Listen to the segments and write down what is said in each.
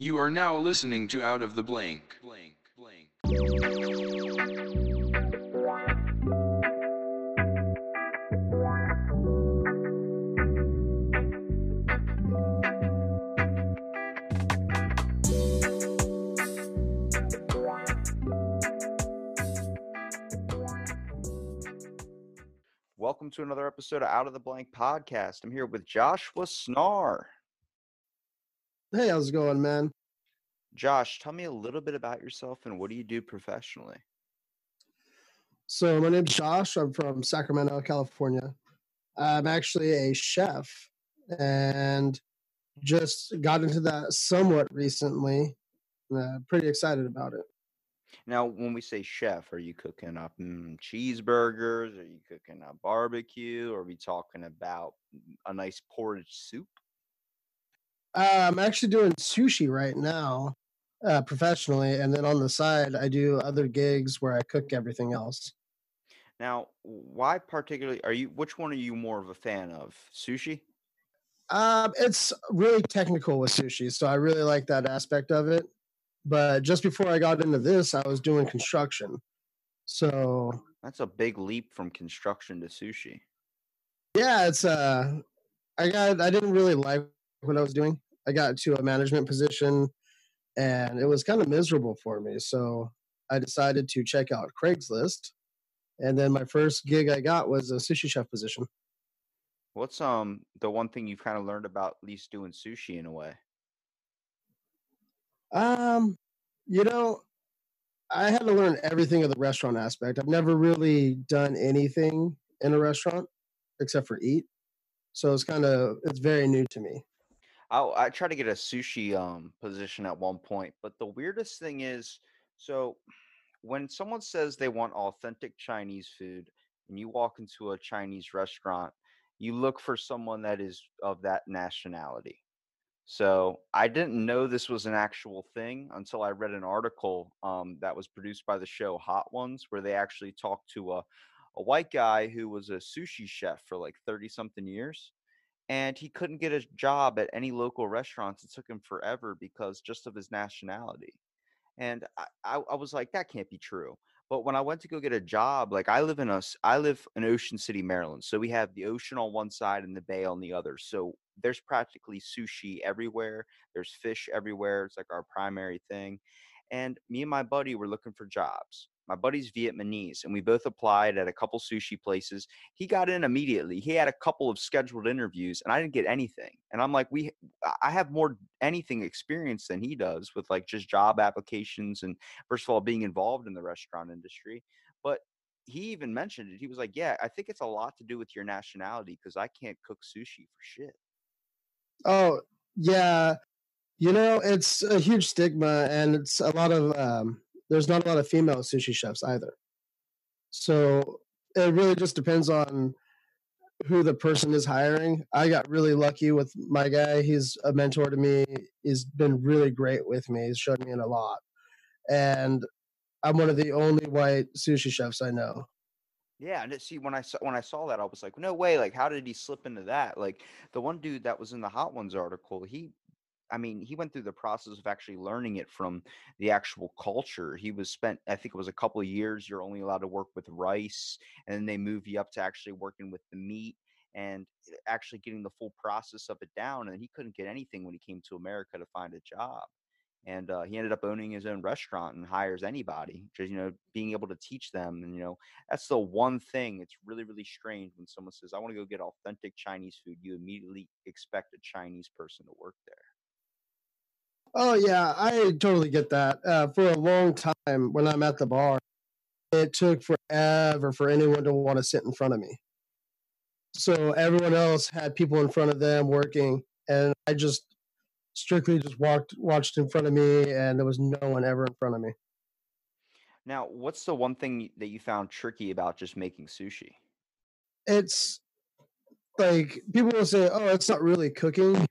You are now listening to Out of the Blank. Blank, blank. Welcome to another episode of Out of the Blank podcast. I'm here with Joshua Snarr. Hey, how's it going, man? Josh, tell me a little bit about yourself and what do you do professionally? So, my name's Josh. I'm from Sacramento, California. I'm actually a chef and just got into that somewhat recently. Uh, pretty excited about it. Now, when we say chef, are you cooking up mm, cheeseburgers? Are you cooking a barbecue? Or are we talking about a nice porridge soup? Uh, I'm actually doing sushi right now, uh, professionally, and then on the side, I do other gigs where I cook everything else. Now, why particularly are you? Which one are you more of a fan of? Sushi? Um, it's really technical with sushi, so I really like that aspect of it. But just before I got into this, I was doing construction. So That's a big leap from construction to sushi. yeah, it's uh, I got I didn't really like what I was doing. I got to a management position, and it was kind of miserable for me. So I decided to check out Craigslist, and then my first gig I got was a sushi chef position. What's um the one thing you've kind of learned about at least doing sushi in a way? Um, you know, I had to learn everything of the restaurant aspect. I've never really done anything in a restaurant except for eat. So it's kind of it's very new to me. I I tried to get a sushi um position at one point, but the weirdest thing is, so when someone says they want authentic Chinese food and you walk into a Chinese restaurant, you look for someone that is of that nationality. So I didn't know this was an actual thing until I read an article um, that was produced by the show Hot Ones, where they actually talked to a, a white guy who was a sushi chef for like 30 something years. And he couldn't get a job at any local restaurants. It took him forever because just of his nationality. And I, I, I was like, that can't be true. But when I went to go get a job, like I live in a, s- I live in Ocean City, Maryland. So we have the ocean on one side and the bay on the other. So there's practically sushi everywhere. There's fish everywhere. It's like our primary thing. And me and my buddy were looking for jobs. My buddy's Vietnamese, and we both applied at a couple sushi places. He got in immediately. He had a couple of scheduled interviews, and I didn't get anything. And I'm like, we, I have more anything experience than he does with like just job applications and first of all being involved in the restaurant industry. But he even mentioned it. He was like, "Yeah, I think it's a lot to do with your nationality because I can't cook sushi for shit." Oh yeah, you know it's a huge stigma, and it's a lot of um, there's not a lot of female sushi chefs either. So it really just depends on who the person is hiring. I got really lucky with my guy. He's a mentor to me. He's been really great with me. He's showed me in a lot. And I'm one of the only white sushi chefs I know. Yeah, and it, see when I saw when I saw that, I was like, "No way! Like, how did he slip into that?" Like the one dude that was in the Hot Ones article, he I mean, he went through the process of actually learning it from the actual culture. He was spent, I think it was a couple of years. You're only allowed to work with rice, and then they move you up to actually working with the meat and eh, actually getting the full process of it down. And he couldn't get anything when he came to America to find a job. And uh, he ended up owning his own restaurant and hires anybody. Just you know, being able to teach them, and you know, that's the one thing. It's really, really strange when someone says, "I want to go get authentic Chinese food." You immediately expect a Chinese person to work there. Oh yeah, I totally get that. Uh, for a long time, when I'm at the bar, it took forever for anyone to want to sit in front of me. So everyone else had people in front of them working, and I just strictly just walked watched in front of me, and there was no one ever in front of me. Now, what's the one thing that you found tricky about just making sushi? It's like people will say, "Oh, it's not really cooking,"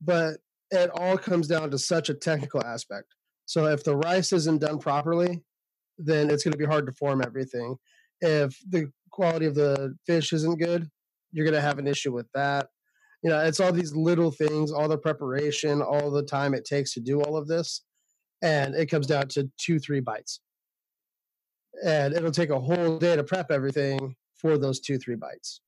but it all comes down to such a technical aspect. So if the rice isn't done properly, then it's going to be hard to form everything. If the quality of the fish isn't good, you're going to have an issue with that. You know, it's all these little things, all the preparation, all the time it takes to do all of this. And it comes down to two, three bites. And it'll take a whole day to prep everything for those two, three bites.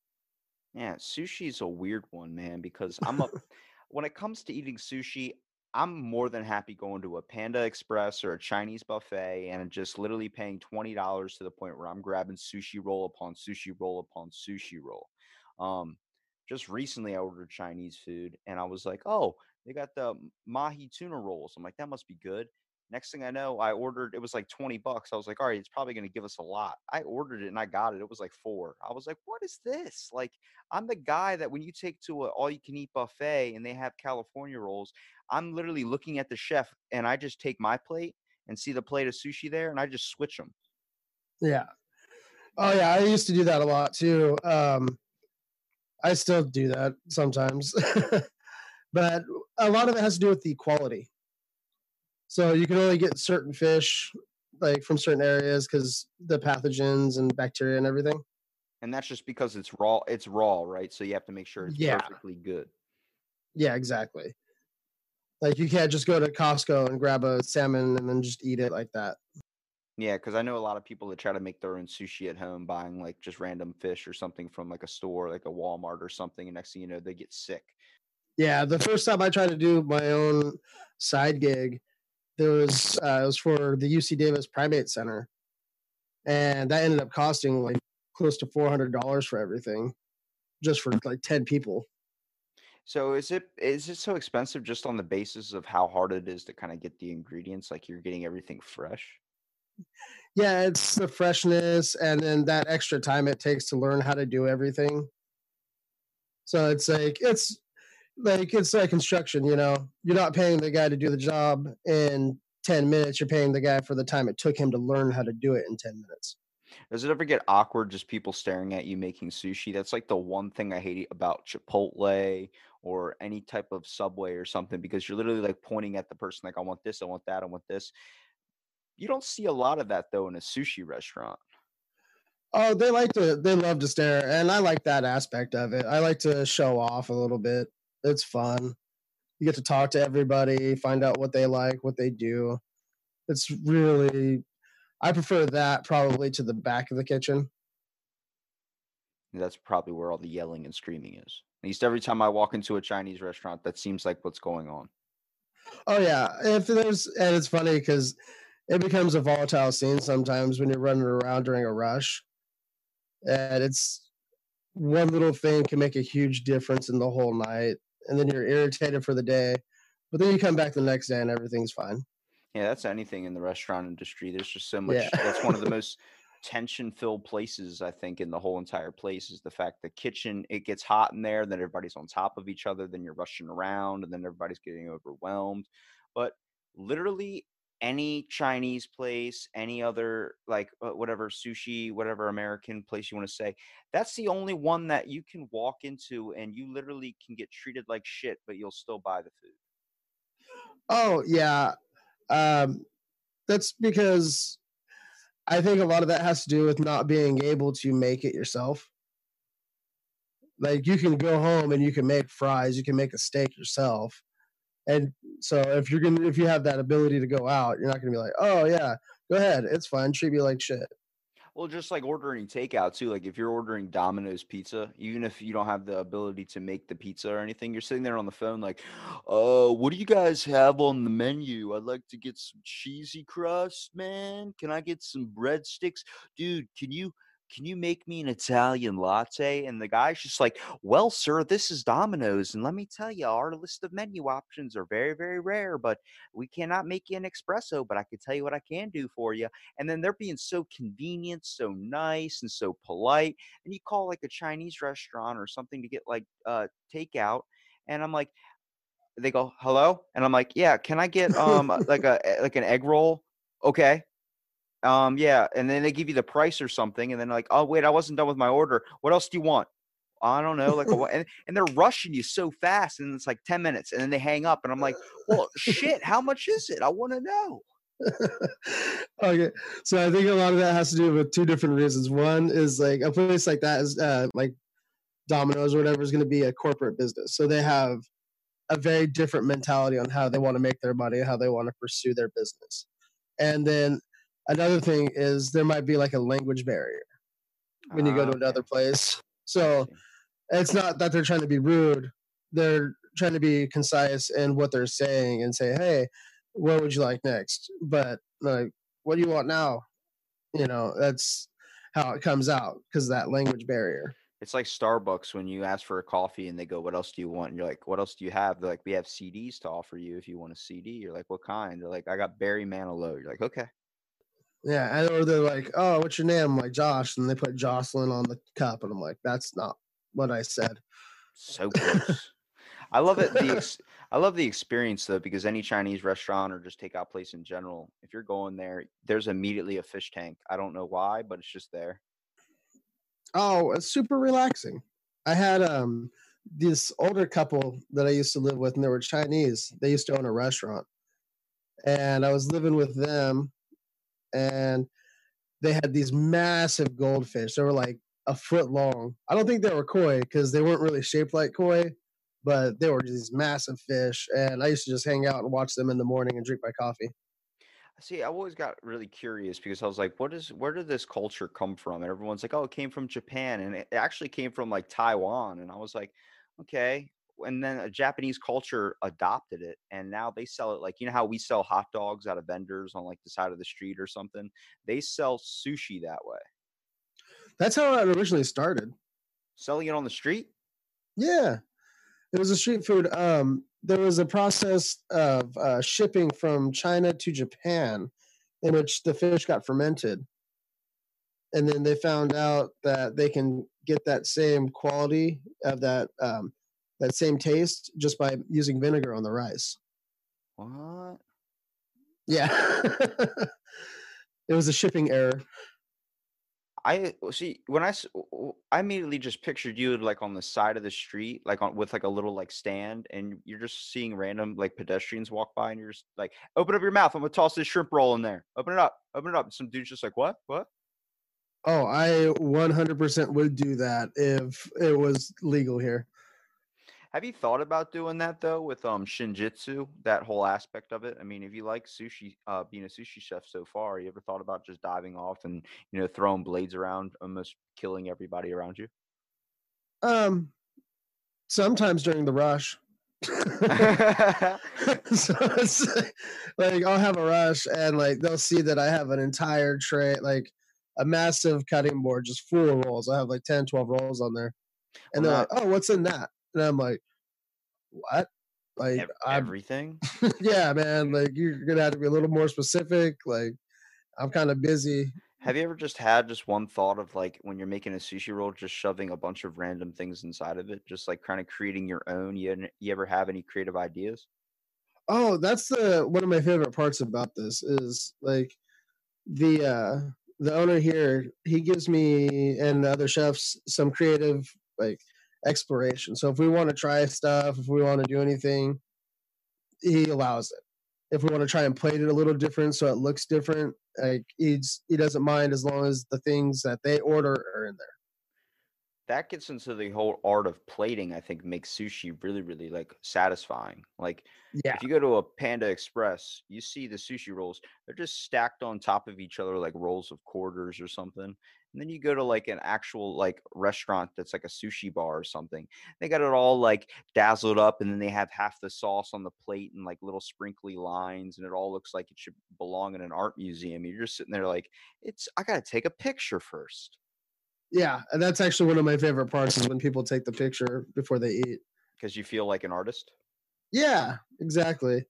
Yeah, sushi's a weird one, man, because I'm a when it comes to eating sushi, I'm more than happy going to a Panda Express or a Chinese buffet and just literally paying twenty dollars to the point where I'm grabbing sushi roll upon sushi roll upon sushi roll. Um, just recently I ordered Chinese food and I was like, oh, they got the mahi tuna rolls. I'm like, that must be good. Next thing I know, I ordered it was like 20 bucks. I was like, all right, it's probably going to give us a lot. I ordered it and I got it. It was like four. I was like, what is this? Like, I'm the guy that when you take to a all you can eat buffet and they have California rolls, I'm literally looking at the chef and I just take my plate and see the plate of sushi there and I just switch them. Yeah. Oh yeah, I used to do that a lot too. Um I still do that sometimes. but a lot of it has to do with the quality. So you can only get certain fish like from certain areas because the pathogens and bacteria and everything. And that's just because it's raw. It's raw, right? So you have to make sure it's Yeah. perfectly good. Yeah, exactly. Like you can't just go to Costco and grab a salmon and then just eat it like that. Yeah, because I know a lot of people that try to make their own sushi at home, buying like just random fish or something from like a store, like a Walmart or something, and next thing you know, they get sick. Yeah, the first time I tried to do my own side gig, there was uh, it was for the UC Davis Primate Center, and that ended up costing like close to four hundred dollars for everything, just for like ten people. So is it is it so expensive just on the basis of how hard it is to kind of get the ingredients? Like you're getting everything fresh. Yeah, it's the freshness and then that extra time it takes to learn how to do everything. So it's like it's like it's like construction, you know. You're not paying the guy to do the job in 10 minutes, you're paying the guy for the time it took him to learn how to do it in 10 minutes. Does it ever get awkward just people staring at you making sushi? That's like the one thing I hate about Chipotle or any type of Subway or something because you're literally like pointing at the person like I want this, I want that, I want this. You don't see a lot of that though in a sushi restaurant. Oh, they like to they love to stare and I like that aspect of it. I like to show off a little bit. It's fun. You get to talk to everybody, find out what they like, what they do. It's really I prefer that probably to the back of the kitchen. That's probably where all the yelling and screaming is. At least every time I walk into a Chinese restaurant, that seems like what's going on. Oh yeah, if there's and it's funny because it becomes a volatile scene sometimes when you're running around during a rush, and it's one little thing can make a huge difference in the whole night, and then you're irritated for the day, but then you come back the next day and everything's fine. Yeah, that's anything in the restaurant industry. There's just so much. Yeah. That's one of the most tension-filled places I think in the whole entire place is the fact the kitchen it gets hot in there, then everybody's on top of each other, then you're rushing around, and then everybody's getting overwhelmed. But literally any Chinese place, any other like uh, whatever sushi, whatever American place you want to say, that's the only one that you can walk into and you literally can get treated like shit, but you'll still buy the food. Oh yeah, um, that's because I think a lot of that has to do with not being able to make it yourself. Like you can go home and you can make fries, you can make a steak yourself, and so if you're gonna if you have that ability to go out, you're not gonna be like, oh yeah, go ahead, it's fine, treat me like shit. Well, just like ordering takeout too. Like if you're ordering Domino's pizza, even if you don't have the ability to make the pizza or anything, you're sitting there on the phone like, "Uh, what do you guys have on the menu? I'd like to get some cheesy crust, man. Can I get some breadsticks, dude? Can you can you make me an Italian latte?" And the guy's just like, "Well, sir, this is Domino's, and let me tell you, our list of menu options are very, very rare, but we cannot make you an espresso. But I can tell you what I can do for you." and then they're being so convenient, so nice, and so polite. And you call like a Chinese restaurant or something to get like uh takeout, and I'm like, they go hello, and I'm like, yeah, can I get um like a like an egg roll? Okay. Um yeah, and then they give you the price or something, and then like, oh wait, I wasn't done with my order. What else do you want? I don't know, like, a, and, and they're rushing you so fast, and it's like ten minutes, and then they hang up, and I'm like, well, shit, how much is it? I want to know. okay, so I think a lot of that has to do with two different reasons. One is like a place like that is uh, like Domino's or whatever is going to be a corporate business. So they have a very different mentality on how they want to make their money, how they want to pursue their business. And then another thing is there might be like a language barrier when you go to Ah, another place. So it's not that they're trying to be rude. They're trying to be concise in what they're saying and say, "Hey, what would you like next?" But like, "What do you want now?" You know, that's how it comes out because that language barrier. It's like Starbucks when you ask for a coffee and they go, "What else do you want?" And you're like, "What else do you have?" They're like, "We have CDs to offer you if you want a CD." You're like, "What kind?" They're like, "I got Barry Manilow." You're like, "Okay." Yeah, and or they're like, "Oh, what's your name?" I'm like Josh, and they put Jocelyn on the cup, and I'm like, "That's not what I said." So close. I love it. The ex- I love the experience though because any Chinese restaurant or just takeout place in general, if you're going there, there's immediately a fish tank. I don't know why, but it's just there. Oh, it's super relaxing. I had um this older couple that I used to live with, and they were Chinese. They used to own a restaurant, and I was living with them, and they had these massive goldfish. They were like a foot long. I don't think they were koi because they weren't really shaped like koi, but they were these massive fish. And I used to just hang out and watch them in the morning and drink my coffee. See, I always got really curious because I was like, what is where did this culture come from? And everyone's like, oh, it came from Japan. And it actually came from like Taiwan. And I was like, okay. And then a Japanese culture adopted it. And now they sell it like, you know how we sell hot dogs out of vendors on like the side of the street or something? They sell sushi that way. That's how it originally started. Selling it on the street? Yeah, it was a street food. Um, there was a process of uh, shipping from China to Japan, in which the fish got fermented, and then they found out that they can get that same quality of that um, that same taste just by using vinegar on the rice. What? Yeah, it was a shipping error. I see when I I immediately just pictured you like on the side of the street, like on with like a little like stand, and you're just seeing random like pedestrians walk by, and you're just like, "Open up your mouth! I'm gonna toss this shrimp roll in there. Open it up! Open it up!" Some dude's just like, "What? What?" Oh, I 100% would do that if it was legal here. Have you thought about doing that though with um shinjitsu, that whole aspect of it? I mean, if you like sushi, uh, being a sushi chef so far, you ever thought about just diving off and you know throwing blades around, almost killing everybody around you? Um, sometimes during the rush. so it's like, I'll have a rush and like they'll see that I have an entire tray, like a massive cutting board just full of rolls. I have like 10, 12 rolls on there. And Well, they're like, oh, what's in that? And I'm like, what? Like, Ev- everything. yeah, man, like you're going to have to be a little more specific. Like, I'm kind of busy. Have you ever just had just one thought of like when you're making a sushi roll, just shoving a bunch of random things inside of it, just like kind of creating your own? You, you ever have any creative ideas? Oh, that's the one of my favorite parts about this is like the uh the owner here, he gives me and the other chefs some creative like exploration. So if we want to try stuff, if we want to do anything, he allows it. If we want to try and plate it a little different so it looks different, like he's he doesn't mind as long as the things that they order are in there. That gets into the whole art of plating. I think makes sushi really, really like satisfying. Like Yeah. if you go to a Panda Express, you see the sushi rolls; they're just stacked on top of each other like rolls of quarters or something. And then you go to like an actual like restaurant that's like a sushi bar or something. They got it all like dazzled up, and then they have half the sauce on the plate and like little sprinkly lines, and it all looks like it should belong in an art museum. You're just sitting there like, it's I gotta take a picture first Yeah, and that's actually one of my favorite parts is when people take the picture before they eat. because you feel like an artist. Yeah, exactly.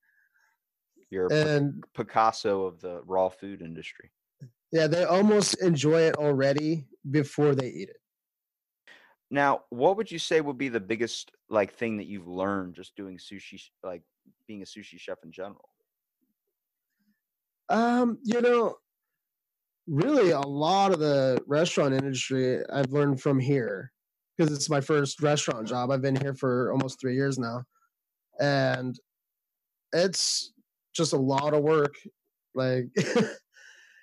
You're a And Picasso of the raw food industry. Yeah, they almost enjoy it already before they eat it. Now, what would you say would be the biggest like thing that you've learned just doing sushi, like being a sushi chef in general? Um, you know, really a lot of the restaurant industry I've learned from here because it's my first restaurant job. I've been here for almost 3 years now. And it's just a lot of work. Like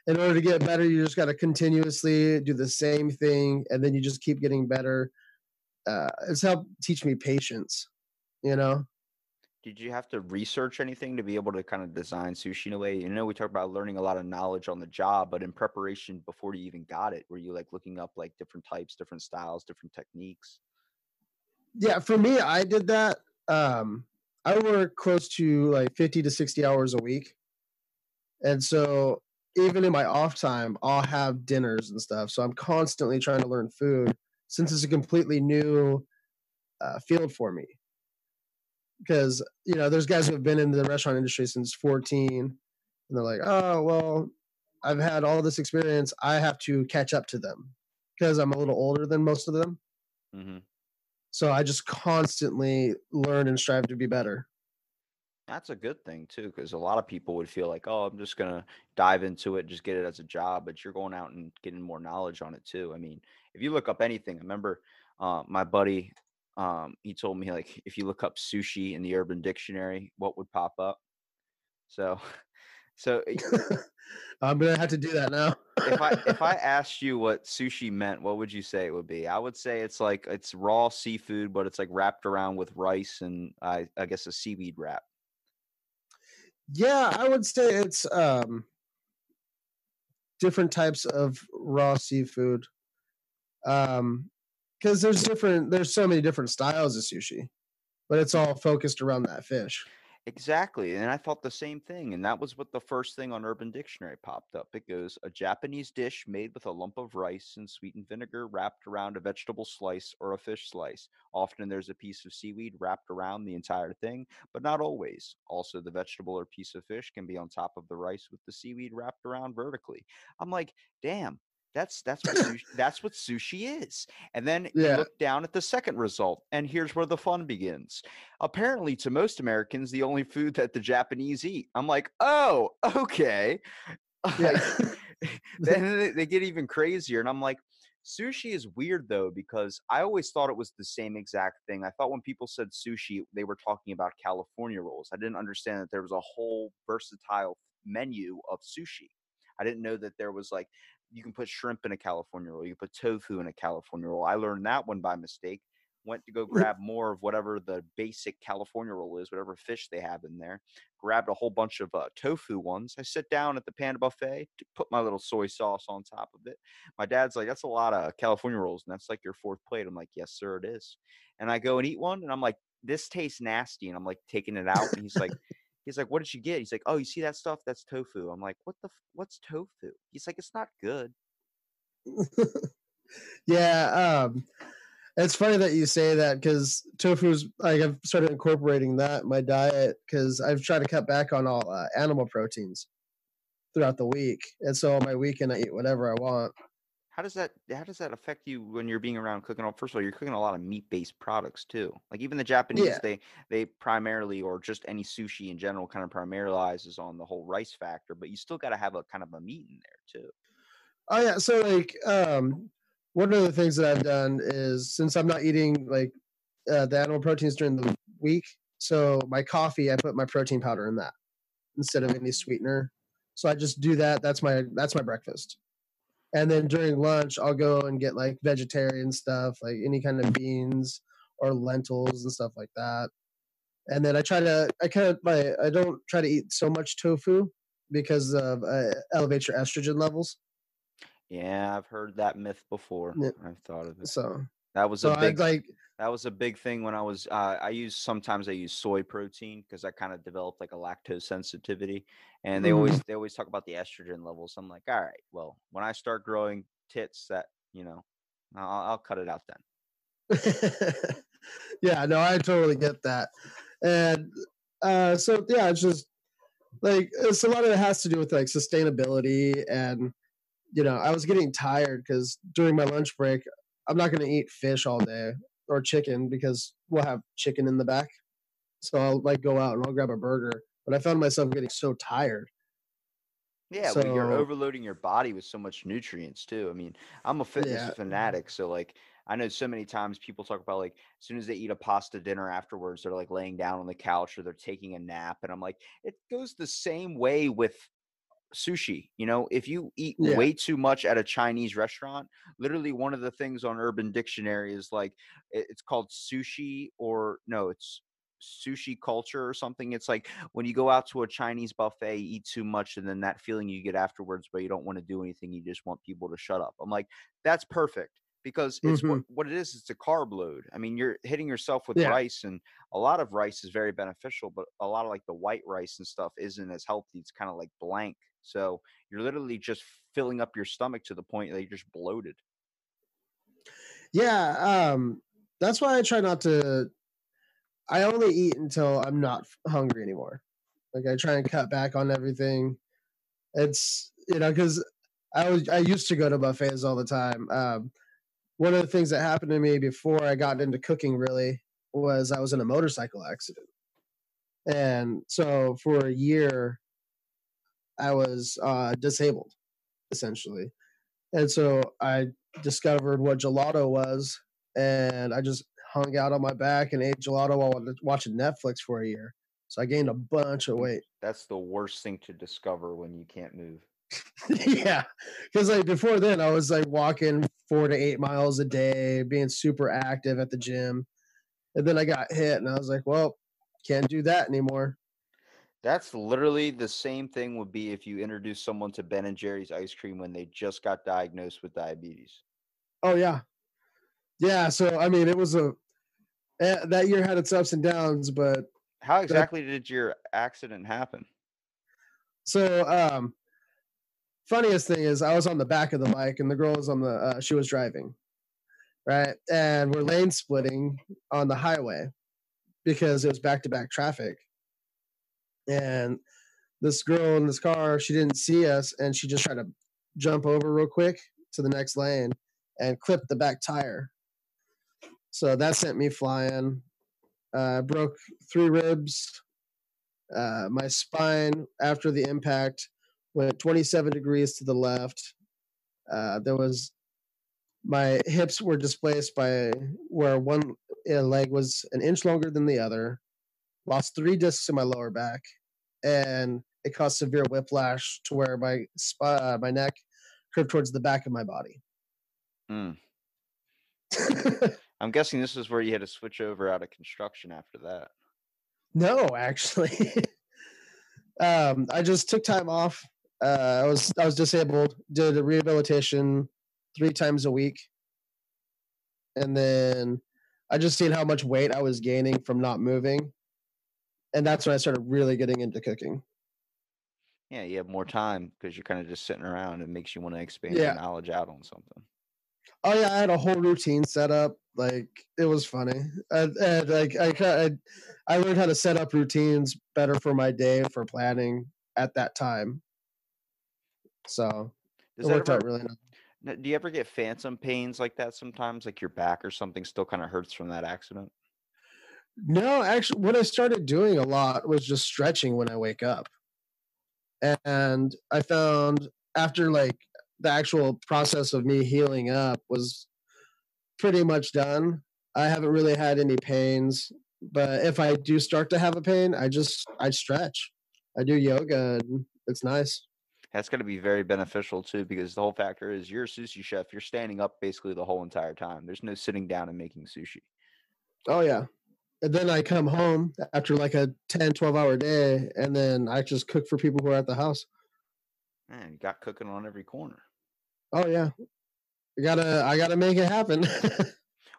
in order to get better, you just got to continuously do the same thing and then you just keep getting better. uh, it's helped teach me patience. You know, Did you have to research anything to be able to kind of design sushi in a way? You know, we talked about learning a lot of knowledge on the job, but in preparation before you even got it, were you like looking up like different types, different styles, different techniques? yeah. For me, I did that. Um, I work close to like fifty to sixty hours a week, and so even in my off time, I'll have dinners and stuff. So I'm constantly trying to learn food since it's a completely new uh, field for me. Because you know, there's guys who have been in the restaurant industry since 14, and they're like, "Oh, well, I've had all this experience. I have to catch up to them because I'm a little older than most of them. hmm So I just constantly learn and strive to be better." That's a good thing too, because a lot of people would feel like, oh, I'm just gonna dive into it, just get it as a job, but you're going out and getting more knowledge on it too. I mean, if you look up anything, I remember uh, my buddy, um, he told me like if you look up sushi in the Urban Dictionary, what would pop up? So, so I'm gonna have to do that now. if I if I asked you what sushi meant, what would you say it would be? I would say it's like it's raw seafood, but it's like wrapped around with rice and I I guess a seaweed wrap. Yeah, I would say it's um different types of raw seafood. Um because there's different there's so many different styles of sushi, but it's all focused around that fish. Exactly. And I thought the same thing. And that was what the first thing on Urban Dictionary popped up. It goes a Japanese dish made with a lump of rice and sweetened vinegar wrapped around a vegetable slice or a fish slice. Often there's a piece of seaweed wrapped around the entire thing, but not always. Also, the vegetable or piece of fish can be on top of the rice with the seaweed wrapped around vertically. I'm like, damn. That's that's what sushi, that's what sushi is. And then you look down at the second result, and here's where the fun begins apparently to most Americans the only food that the Japanese eat. I'm like, oh, okay. Yeah. Then they get even crazier, and I'm like, sushi is weird though because I always thought it was the same exact thing. I thought when people said sushi, they were talking about California rolls. I didn't understand that there was a whole versatile menu of sushi. I didn't know that there was like you can put shrimp in a California roll, you can put tofu in a California roll. I learned that one by mistake went to go grab more of whatever the basic California roll is, whatever fish they have in there. Grabbed a whole bunch of uh, tofu ones. I sit down at the Panda Buffet, to put my little soy sauce on top of it. My dad's like, "That's a lot of California rolls, and that's like your fourth plate." I'm like, "Yes, sir, it is." And I go and eat one, and I'm like, "This tastes nasty," and I'm like taking it out, and he's like. He's like, "What did you get?" He's like, "Oh, you see that stuff? That's tofu." I'm like, "What the? F- what's tofu?" He's like, "It's not good." yeah, um it's funny that you say that because tofu's like I've started incorporating that in my diet because I've tried to cut back on all uh, animal proteins throughout the week, and so on my weekend I eat whatever I want. How does that how does that affect you when you're being around cooking? Well, first of all, you're cooking a lot of meat-based products too. Like even the Japanese, Yeah. they they primarily or just any sushi in general kind of primarizes on the whole rice factor, but you still got to have a kind of a meat in there too. Oh yeah, so like um one of the things that I've done is since I'm not eating like uh, the animal proteins during the week, so my coffee I put my protein powder in that instead of any sweetener. So I just do that. That's my that's my breakfast. And then during lunch, I'll go and get like vegetarian stuff, like any kind of beans or lentils and stuff like that. And then I try to I kind of my I don't try to eat so much tofu because of uh, elevate your estrogen levels. Yeah, I've heard that myth before. Yeah. I've thought of it. So That was so a big like that was a big thing when I was uh, I use sometimes I use soy protein because I kind of developed like a lactose sensitivity, and they Mhm. always they always talk about the estrogen levels. I'm like, all right, well, when I start growing tits, that you know, I'll, I'll cut it out then. yeah, no, I totally get that. And uh so yeah, it's just like it's a lot of it has to do with like sustainability and you know, I was getting tired because during my lunch break, I'm not gonna eat fish all day or chicken because we'll have chicken in the back. So I'll like go out and I'll grab a burger. But I found myself getting so tired. Yeah, well, you're overloading your body with so much nutrients too. I mean, I'm a fitness Yeah. fanatic, so like I know so many times people talk about like as soon as they eat a pasta dinner afterwards, they're like laying down on the couch or they're taking a nap, and I'm like, it goes the same way with sushi. You know, if you eat Yeah. way too much at a Chinese restaurant, literally one of the things on Urban Dictionary is like it's called sushi or no, it's sushi culture or something. It's like when you go out to a Chinese buffet, you eat too much, and then that feeling you get afterwards, but you don't want to do anything. You just want people to shut up. I'm like, that's perfect because it's what, mm-hmm. what it is. It's a carb load. I mean, you're hitting yourself with Yeah. rice, and a lot of rice is very beneficial, but a lot of like the white rice and stuff isn't as healthy. It's kind of like blank. So you're literally just filling up your stomach to the point that you're just bloated. Yeah, um, that's why I try not to. I only eat until I'm not hungry anymore. Like I try and cut back on everything. It's you know because I was I used to go to buffets all the time. Um, one of the things that happened to me before I got into cooking really was I was in a motorcycle accident, and so for a year I was uh, disabled essentially, and so I discovered what gelato was, and I just hung out on my back and ate gelato while watching Netflix for a year. So I gained a bunch of weight. That's the worst thing to discover when you can't move. yeah, because like before then, I was like walking four to eight miles a day, being super active at the gym, and then I got hit, and I was like, well, can't do that anymore. That's literally the same thing would be if you introduce someone to Ben and Jerry's ice cream when they just got diagnosed with diabetes. Oh yeah, yeah. So I mean, it was a eh, that year had its ups and downs, but How exactly did your accident happen? So, um, funniest thing is, I was on the back of the bike, and the girl was on the. Uh, she was driving, right? And we're lane splitting on the highway because it was back to back traffic. And this girl in this car, she didn't see us, and she just tried to jump over real quick to the next lane and clipped the back tire. So that sent me flying. Uh, broke three ribs, uh, my spine after the impact went 27 degrees to the left. Uh, there was my hips were displaced by where one leg was an inch longer than the other. Lost three discs in my lower back, and it caused severe whiplash to where my uh, my neck curved towards the back of my body. Mm. I'm guessing this is where you had to switch over out of construction after that. No, actually. um, I just took time off. Uh, I was I was disabled. Did a rehabilitation three times a week, and then I just seen how much weight I was gaining from not moving, and that's when I started really getting into cooking. Yeah, you have more time because you're kind of just sitting around. It makes you want to expand Yeah. your knowledge out on something. Oh yeah, I had a whole routine set up. Like it was funny. And, and like I, I, I learned how to set up routines better for my day for planning at that time. So Does it worked ever, out really nice. do you ever get phantom pains like that sometimes? Like your back or something still kind of hurts from that accident? No, actually, what I started doing a lot was just stretching when I wake up. And I found after like the actual process of me healing up was pretty much done. I haven't really had any pains, but if I do start to have a pain, I just I stretch. I do yoga and it's nice. That's going to be very beneficial too, because the whole factor is you're a sushi chef. You're standing up basically the whole entire time. There's no sitting down and making sushi. Oh yeah. And then I come home after like a 10, 12 hour day and then I just cook for people who are at the house. Man, you got cooking on every corner. Oh yeah. I gotta I gotta make it happen.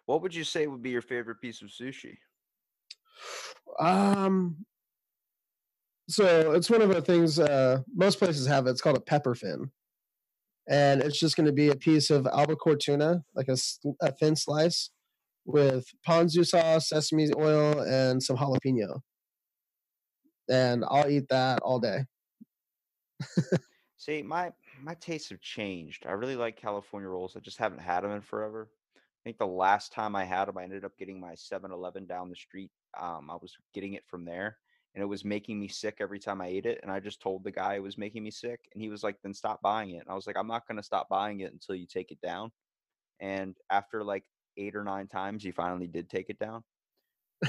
What would you say would be your favorite piece of sushi? um so it's one of the things uh most places have it. It's called a pepper fin. And it's just going to be a piece of albacore tuna, like a thin slice with ponzu sauce, sesame oil, and some jalapeno. And I'll eat that all day. See, my my tastes have changed. I really like California rolls. I just haven't had them in forever. I think the last time I had them, I ended up getting my 7-Eleven down the street. Um, I was getting it from there, and it was making me sick every time I ate it. And I just told the guy it was making me sick, and he was like, "Then stop buying it." And I was like, "I'm not gonna stop buying it until you take it down." And after like eight or nine times, he finally did take it down.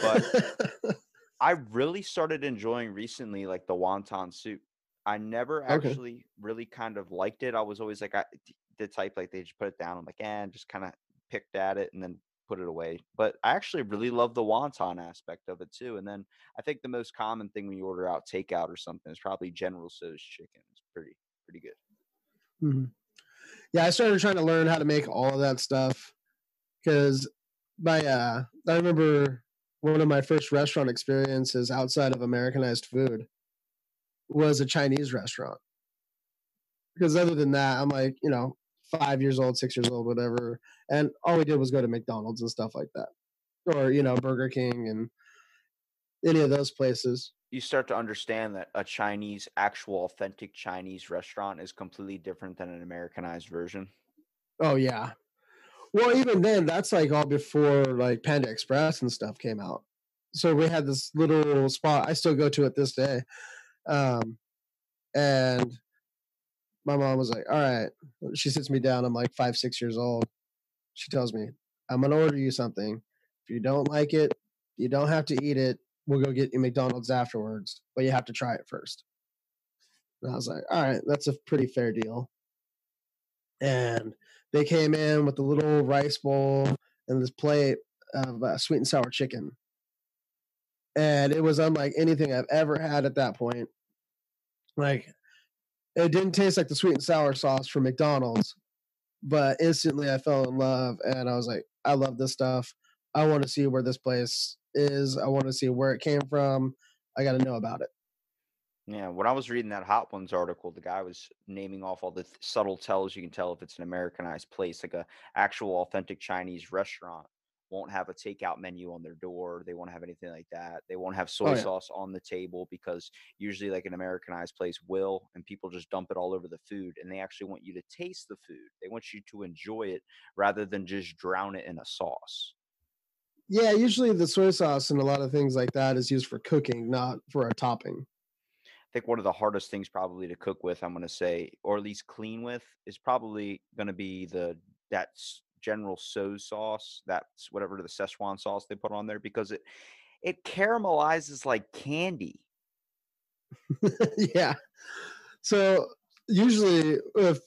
But I really started enjoying recently like the wonton soup. I never Okay. actually really kind of liked it. I was always like I, the type like they just put it down. I'm like, eh, just kind of picked at it and then put it away. But I actually really love the wonton aspect of it too. And then I think the most common thing when you order out takeout or something is probably General Tso's chicken. It's pretty pretty good. Mhm. Yeah, I started trying to learn how to make all of that stuff because my uh, I remember one of my first restaurant experiences outside of Americanized food was a Chinese restaurant. Because other than that, I'm like, you know, five years old, six years old, whatever, and all we did was go to McDonald's and stuff like that, or you know, Burger King and any of those places. You start to understand that a Chinese, actual authentic Chinese restaurant is completely different than an Americanized version. Oh yeah. Well, even then, that's like all before like Panda Express and stuff came out. So we had this little spot. I still go to it this day. Um, and my mom was like, "All right." She sits me down. I'm like five, six years old. She tells me, "I'm gonna order you something. If you don't like it, you don't have to eat it. We'll go get you McDonald's afterwards, but you have to try it first. And I was like, "All right, that's a pretty fair deal." And they came in with a little rice bowl and this plate of uh, sweet and sour chicken. And it was unlike anything i've ever had at that point. Like it didn't taste like the sweet and sour sauce from mcdonald's but instantly i fell in love and i was like i love this stuff. I want to see where this place is. I want to see where it came from. I got to know about it Yeah, when I was reading that Hot Ones article, the guy was naming off all the th- subtle tells you can tell if it's an Americanized place, like a actual authentic Chinese restaurant won't have a takeout menu on their door. They won't have anything like that. They won't have soy Oh, yeah. sauce on the table because usually like an Americanized place will and people just dump it all over the food and they actually want you to taste the food. They want you to enjoy it rather than just drown it in a sauce. yeah usually the soy sauce and a lot of things like that is used for cooking not for a topping think one of the hardest things probably to cook with, I'm going to say, or at least clean with, is probably going to be the that s- General Tso's sauce. That's whatever the Szechuan sauce they put on there because it it caramelizes like candy. yeah. So usually, if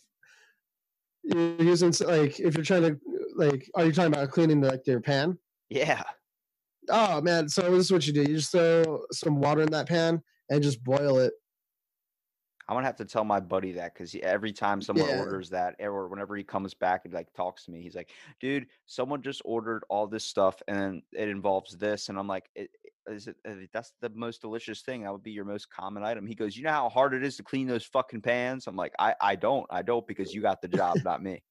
you're using like if you're trying to like, are you talking about cleaning like your pan? Yeah, Oh man! So this is what you do: you just throw some water in that pan and just boil it. I'm gonna have to tell my buddy that because every time someone Yeah. orders that, eh, or whenever he comes back and like talks to me, he's like, "Dude, someone just ordered all this stuff and it involves this," and I'm like, "It- it- "Is it? uh, That's the most delicious thing. That would be your most common item." He goes, "You know how hard it is to clean those fucking pans?" I'm like, "I I don't, I don't because you got the job, not me."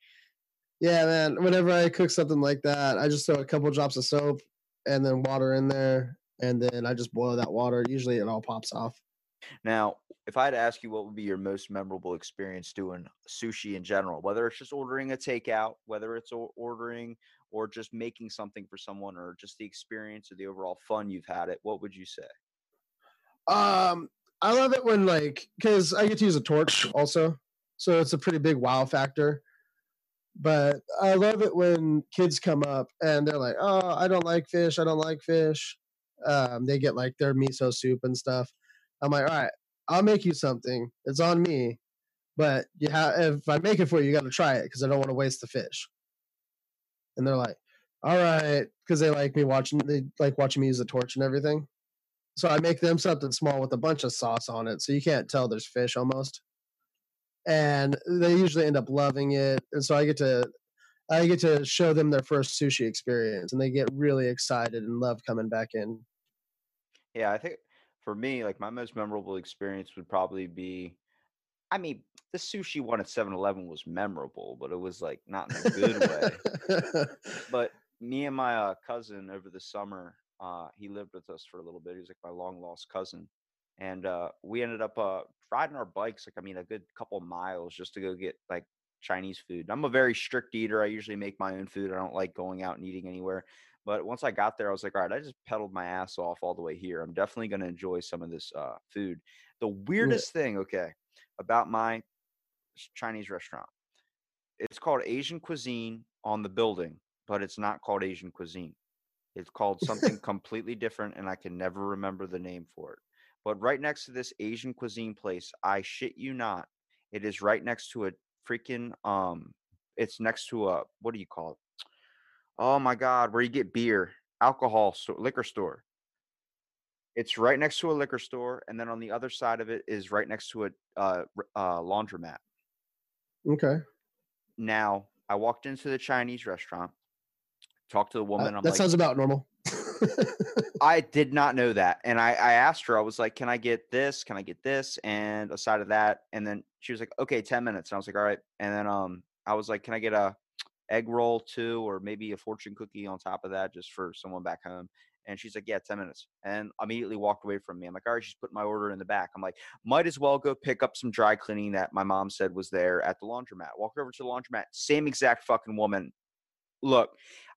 Yeah, man. Whenever I cook something like that, I just throw a couple drops of soap and then water in there, and then I just boil that water. Usually, it all pops off. Now, if I had to ask you what would be your most memorable experience doing sushi in general, whether it's just ordering a takeout, whether it's ordering or just making something for someone, or just the experience or the overall fun you've had it, what would you say? Um, I love it when like because I get to use a torch also, so it's a pretty big wow factor. But I love it when kids come up and they're like, "Oh, I don't like fish. I don't like fish." Um, they get like their miso soup and stuff. I'm like, "All right, I'll make you something. It's on me, but you have if I make it for you, you got to try it because I don't want to waste the fish." And they're like, "All right," because they like me watching. They like watching me use the torch and everything. So I make them something small with a bunch of sauce on it, so you can't tell there's fish almost. And they usually end up loving it, and so I get to I get to show them their first sushi experience, and they get really excited and love coming back in. Yeah, I think for me, like my most memorable experience would probably be I mean, the sushi one at 7 Eleven was memorable, but it was like not in a good way. but me and my uh, cousin over the summer, uh, he lived with us for a little bit. He was like my long lost cousin, and uh, we ended up uh, riding our bikes. Like I mean, a good couple miles just to go get like Chinese food. I'm a very strict eater. I usually make my own food. I don't like going out and eating anywhere. But once I got there, I was like, all right, I just pedaled my ass off all the way here. I'm definitely going to enjoy some of this uh, food. The weirdest thing, okay, about my Chinese restaurant, it's called Asian cuisine on the building, but it's not called Asian cuisine. It's called something completely different, and I can never remember the name for it. But right next to this Asian cuisine place, I shit you not, it is right next to a freaking um. It's next to a what do you call it? Oh my god, where you get beer, alcohol store, liquor store. It's right next to a liquor store, and then on the other side of it is right next to a uh, uh, laundromat. Okay. Now, I walked into the Chinese restaurant, talked to the Uh, woman. I'm that like, sounds about normal. I did not know that. And I, I asked her, I was like, can I get this? Can I get this? And a side of that. And then she was like, okay, 10 minutes. And I was like, all right. And then um, I was like, can I get a egg roll too? Or maybe a fortune cookie on top of that just for someone back home? And she's like, yeah, 10 minutes. And immediately walked away from me. I'm like, all right, she's putting my order in the back. I'm like, might as well go pick up some dry cleaning that my mom said was there at the laundromat. Walked over to the laundromat, same exact fucking woman. Look,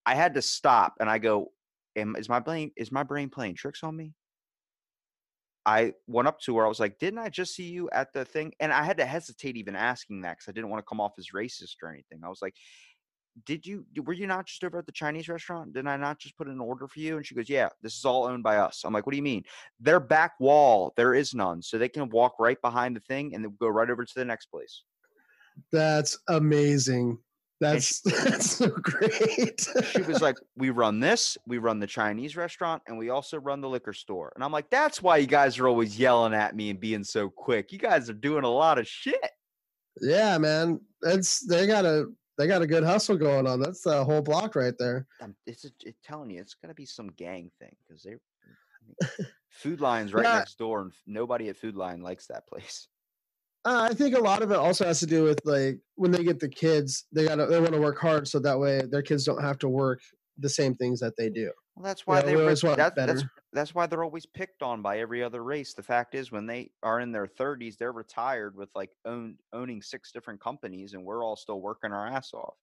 I had to stop and I go, Am, is my brain is my brain playing tricks on me? I went up to her. I was like, "Didn't I just see you at the thing?" And I had to hesitate even asking that because I didn't want to come off as racist or anything. I was like, "Did you? Were you not just over at the Chinese restaurant? Didn't I not just put in an order for you?" And she goes, "Yeah, this is all owned by us." I'm like, "What do you mean? Their back wall there is none, so they can walk right behind the thing and then go right over to the next place." That's amazing. That's she- that's so great. she was like, "We run this, we run the Chinese restaurant, and we also run the liquor store." And I'm like, "That's why you guys are always yelling at me and being so quick. You guys are doing a lot of shit." yeah, man. That's they got a they got a good hustle going on. That's a whole block right there. I'm, it's, a, it's telling you, it's gonna be some gang thing because they Food Lion's right Yeah. next door, and nobody at Food Lion likes that place. Uh, I think a lot of it also has to do with like when they get the kids, they got to they want to work hard so that way their kids don't have to work the same things that they do. Well, that's why Yeah, they we re- always want that, that's that's why they're always picked on by every other race. The fact is, when they are in their 30s, they're retired with like own, owning six different companies, and we're all still working our ass off.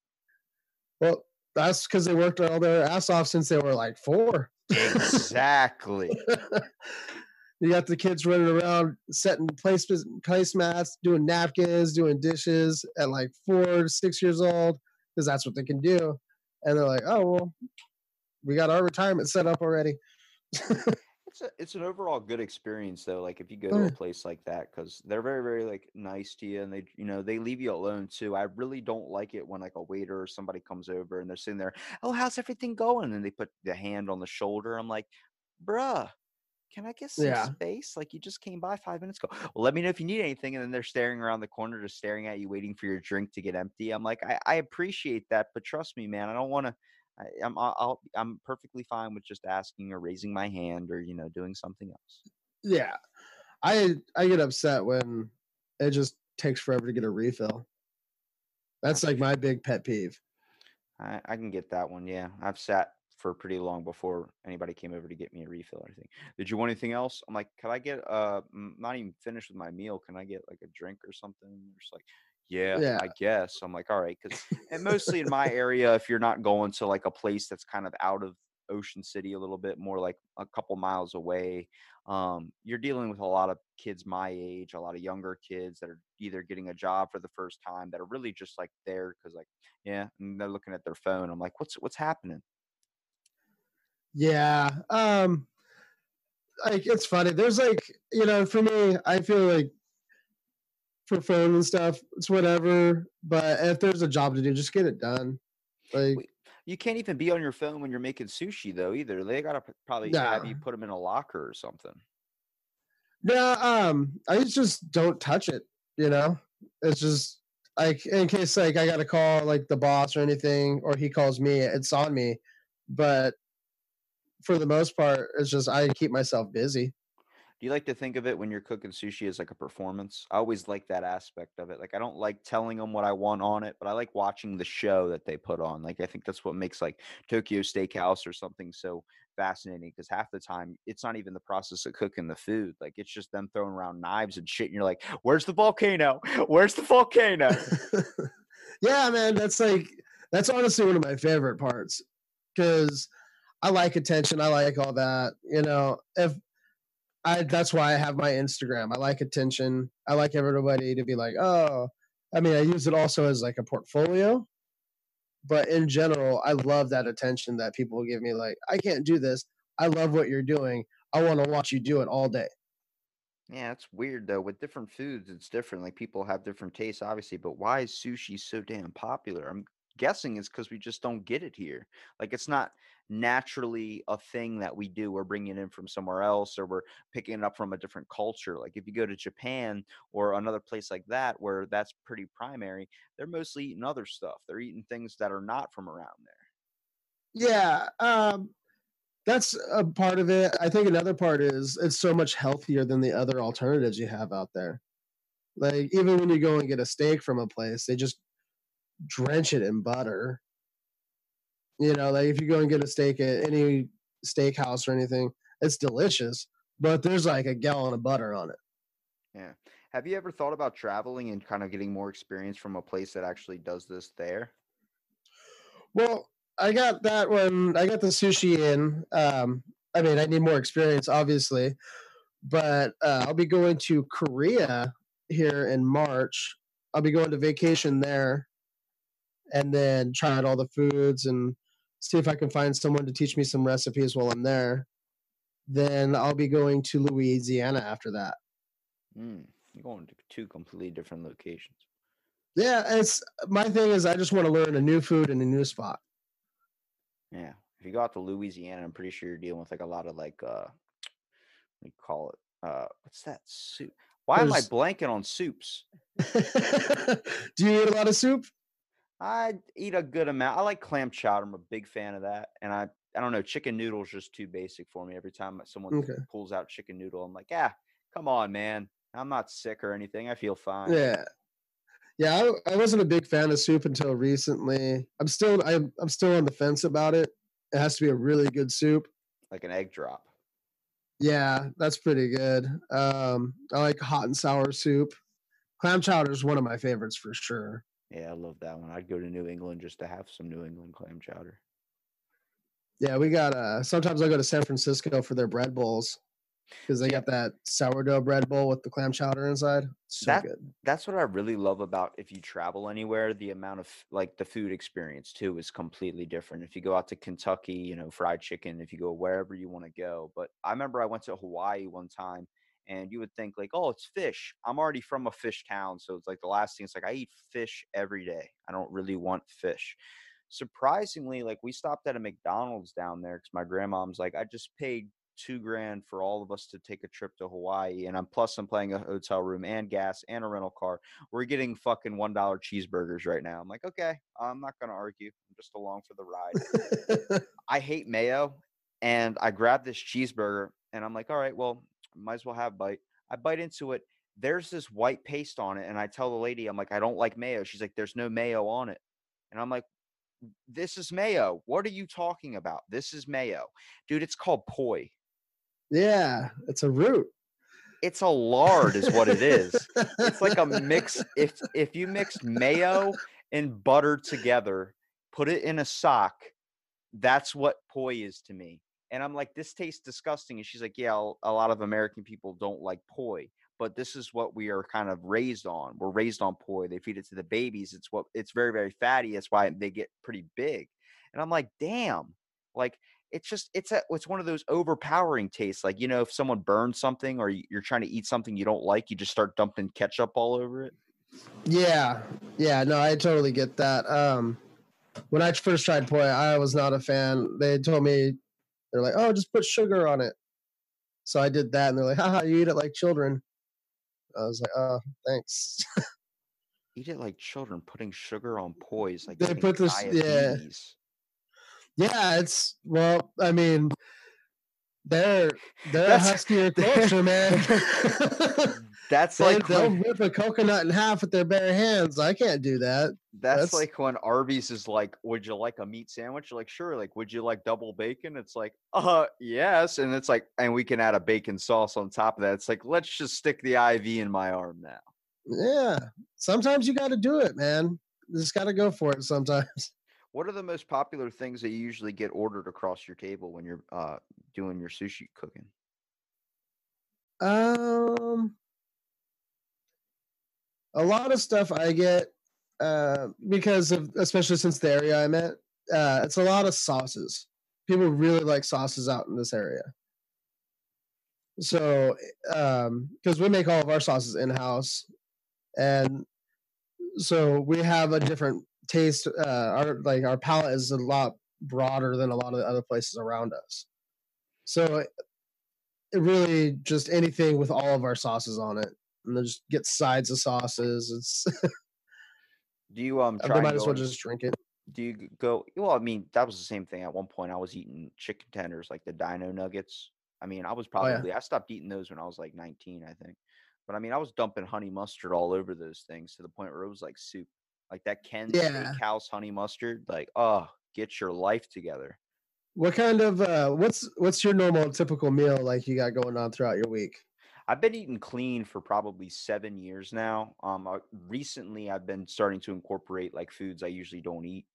Well, that's because they worked all their ass off since they were like four. Exactly. you got the kids running around setting place placemats, doing napkins, doing dishes at like four, six years old because that's what they can do. And they're like, oh well, we got our retirement set up already. It's a, it's an overall good experience though. Like if you go to a place like that, because they're very very like nice to you, and they you know they leave you alone too. I really don't like it when like a waiter or somebody comes over and they're sitting there, oh how's everything going? And they put the hand on the shoulder. I'm like, bruh, can I get some Yeah. space? Like you just came by five minutes ago. Well, let me know if you need anything. And then they're staring around the corner, just staring at you, waiting for your drink to get empty. I'm like, I, I appreciate that, but trust me, man, I don't want to. I, I'm I'll, I'll I'm perfectly fine with just asking or raising my hand or you know doing something else. Yeah. I I get upset when it just takes forever to get a refill. That's like my big pet peeve. I, I can get that one. Yeah, I've sat for pretty long before anybody came over to get me a refill or anything. Did you want anything else? I'm like, can I get uh not even finished with my meal? Can I get like a drink or something? Just like, yeah, Yeah. I guess. I'm like, all right, because and mostly in my area, if you're not going to like a place that's kind of out of Ocean City a little bit more like a couple miles away, um, you're dealing with a lot of kids my age, a lot of younger kids that are either getting a job for the first time that are really just like there because like yeah, and they're looking at their phone. I'm like, what's what's happening? Yeah. Um like it's funny. There's like, you know, for me, I feel like for phone and stuff, it's whatever. But if there's a job to do, just get it done. Like You can't even be on your phone when you're making sushi though either. They gotta probably have you put them in a locker or something. no, um, I just don't touch it, you know? It's just like in case like I gotta call like the boss or anything, or he calls me, it's on me. But for the most part, it's just I keep myself busy. Do you like to think of it when you're cooking sushi as like a performance? I always like that aspect of it. Like I don't like telling them what I want on it, but I like watching the show that they put on. Like I think that's what makes like Tokyo Steakhouse or something so fascinating because half the time it's not even the process of cooking the food. Like it's just them throwing around knives and shit and you're like, "Where's the volcano? Where's the volcano?" yeah, man, that's like that's honestly one of my favorite parts because I like attention. I like all that. You know, if I that's why I have my Instagram. I like attention. I like everybody to be like, oh, I mean, I use it also as like a portfolio. But in general, I love that attention that people give me. Like, I can't do this. I love what you're doing. I want to watch you do it all day. Yeah, it's weird though. With different foods, it's different. Like people have different tastes, obviously, but why is sushi so damn popular? I'm guessing is because we just don't get it here. Like it's not naturally a thing that we do. We're bringing it in from somewhere else or we're picking it up from a different culture. Like if you go to Japan or another place like that where that's pretty primary, they're mostly eating other stuff. They're eating things that are not from around there. Yeah, um, that's a part of it. I think another part is it's so much healthier than the other alternatives you have out there. Like even when you go and get a steak from a place, they just drench it in butter. You know, like if you go and get a steak at any steakhouse or anything, it's delicious, but there's like a gallon of butter on it. Yeah. Have you ever thought about traveling and kind of getting more experience from a place that actually does this there? Well, I got that one. I got the sushi in. Um, I mean, I need more experience, obviously, but uh, I'll be going to Korea here in March. I'll be going to vacation there, and then try out all the foods and see if I can find someone to teach me some recipes while I'm there. Then I'll be going to Louisiana after that. Mm, you're going to two completely different locations. Yeah, it's my thing is I just want to learn a new food in a new spot. Yeah. If you go out to Louisiana, I'm pretty sure you're dealing with like a lot of like uh what do you call it? Uh what's that soup? Why am I blanking on soups? Do you eat a lot of soup? I eat a good amount. I like clam chowder. I'm a big fan of that. And I I don't know, chicken noodle's just too basic for me. Every time someone Okay. pulls out chicken noodle, I'm like, yeah, come on, man. I'm not sick or anything. I feel fine. Yeah. Yeah, I, I wasn't a big fan of soup until recently. I'm still I'm I'm still on the fence about it. It has to be a really good soup. Like an egg drop. Yeah, that's pretty good. Um, I like hot and sour soup. Clam chowder is one of my favorites for sure. Yeah, I love that one. I'd go to New England just to have some New England clam chowder. Yeah, we got uh sometimes I go to San Francisco for their bread bowls because they Yeah. got that sourdough bread bowl with the clam chowder inside. So That- good. that's what I really love about if you travel anywhere, the amount of like the food experience too is completely different. If you go out to Kentucky, you know, fried chicken, if you go wherever you want to go. But I remember I went to Hawaii one time and you would think like, oh, it's fish. I'm already from a fish town. So it's like the last thing, it's like I eat fish every day. I don't really want fish. Surprisingly, like we stopped at a McDonald's down there because my grandmom's like, I just paid two grand for all of us to take a trip to Hawaii, and I'm plus I'm paying a hotel room and gas and a rental car. We're getting fucking one dollar cheeseburgers right now. I'm like, okay, I'm not gonna argue. I'm just along for the ride. I hate mayo, and I grab this cheeseburger, and I'm like, all right, well, might as well have a bite. I bite into it. There's this white paste on it, and I tell the lady, I'm like, I don't like mayo. She's like, there's no mayo on it, and I'm like. This is mayo. What are you talking about? This is mayo. Dude, it's called poi. yeah, it's a root. It's a lard, is what it is. It's like a mix. If if you mix mayo and butter together, put it in a sock, that's what poi is to me. And I'm like, this tastes disgusting. And she's like, yeah, a lot of American people don't like poi, but this is what we are kind of raised on. We're raised on poi. They feed it to the babies. It's what it's very very fatty. That's why they get pretty big. And I'm like, damn, like it's just it's a it's one of those overpowering tastes. Like you know, if someone burns something or you're trying to eat something you don't like, you just start dumping ketchup all over it. Yeah, yeah, no, I totally get that. Um, when I first tried poi, I was not a fan. They told me they're like, "Oh, just put sugar on it." So I did that, and they're like, "Haha, you eat it like children." I was like, "Oh, thanks." Eat it like children, putting sugar on poise like They put this- yeah. yeah, it's well, I mean, they're they're a That's- huskier culture, man. That's they, like they'll when, rip a coconut in half with their bare hands. I can't do that. that's, that's- like when Arby's is like, "Would you like a meat sandwich?" You're like, "Sure." Like, "Would you like double bacon?" It's like, "Uh, yes." And it's like, and we can add a bacon sauce on top of that. It's like, let's just stick the IV in my arm now. Yeah, sometimes you got to do it, man. You just got to go for it sometimes. What are the most popular things that you usually get ordered across your table when you're uh, doing your sushi cooking? Um, a lot of stuff I get uh, because of, especially since the area I'm at, uh, it's a lot of sauces. People really like sauces out in this area. So, um, because we make all of our sauces in house, and so we have a different taste. Uh, our like our palate is a lot broader than a lot of the other places around us. So, it really just anything with all of our sauces on it, and then just get sides of sauces. It's Do you um I try? might as well just drink it. Do you go? Well, I mean, that was the same thing. At one point, I was eating chicken tenders, like the Dino Nuggets. I mean, I was Oh, yeah. probably I stopped eating those when I was like 19, I think. But I mean, I was dumping honey mustard all over those things to the point where it was like soup, like that Ken's Yeah. Steakhouse honey mustard. Like, oh, get your life together. What kind of uh, what's what's your normal typical meal like you got going on throughout your week? I've been eating clean for probably seven years now. Um, I, recently I've been starting to incorporate like foods I usually don't eat.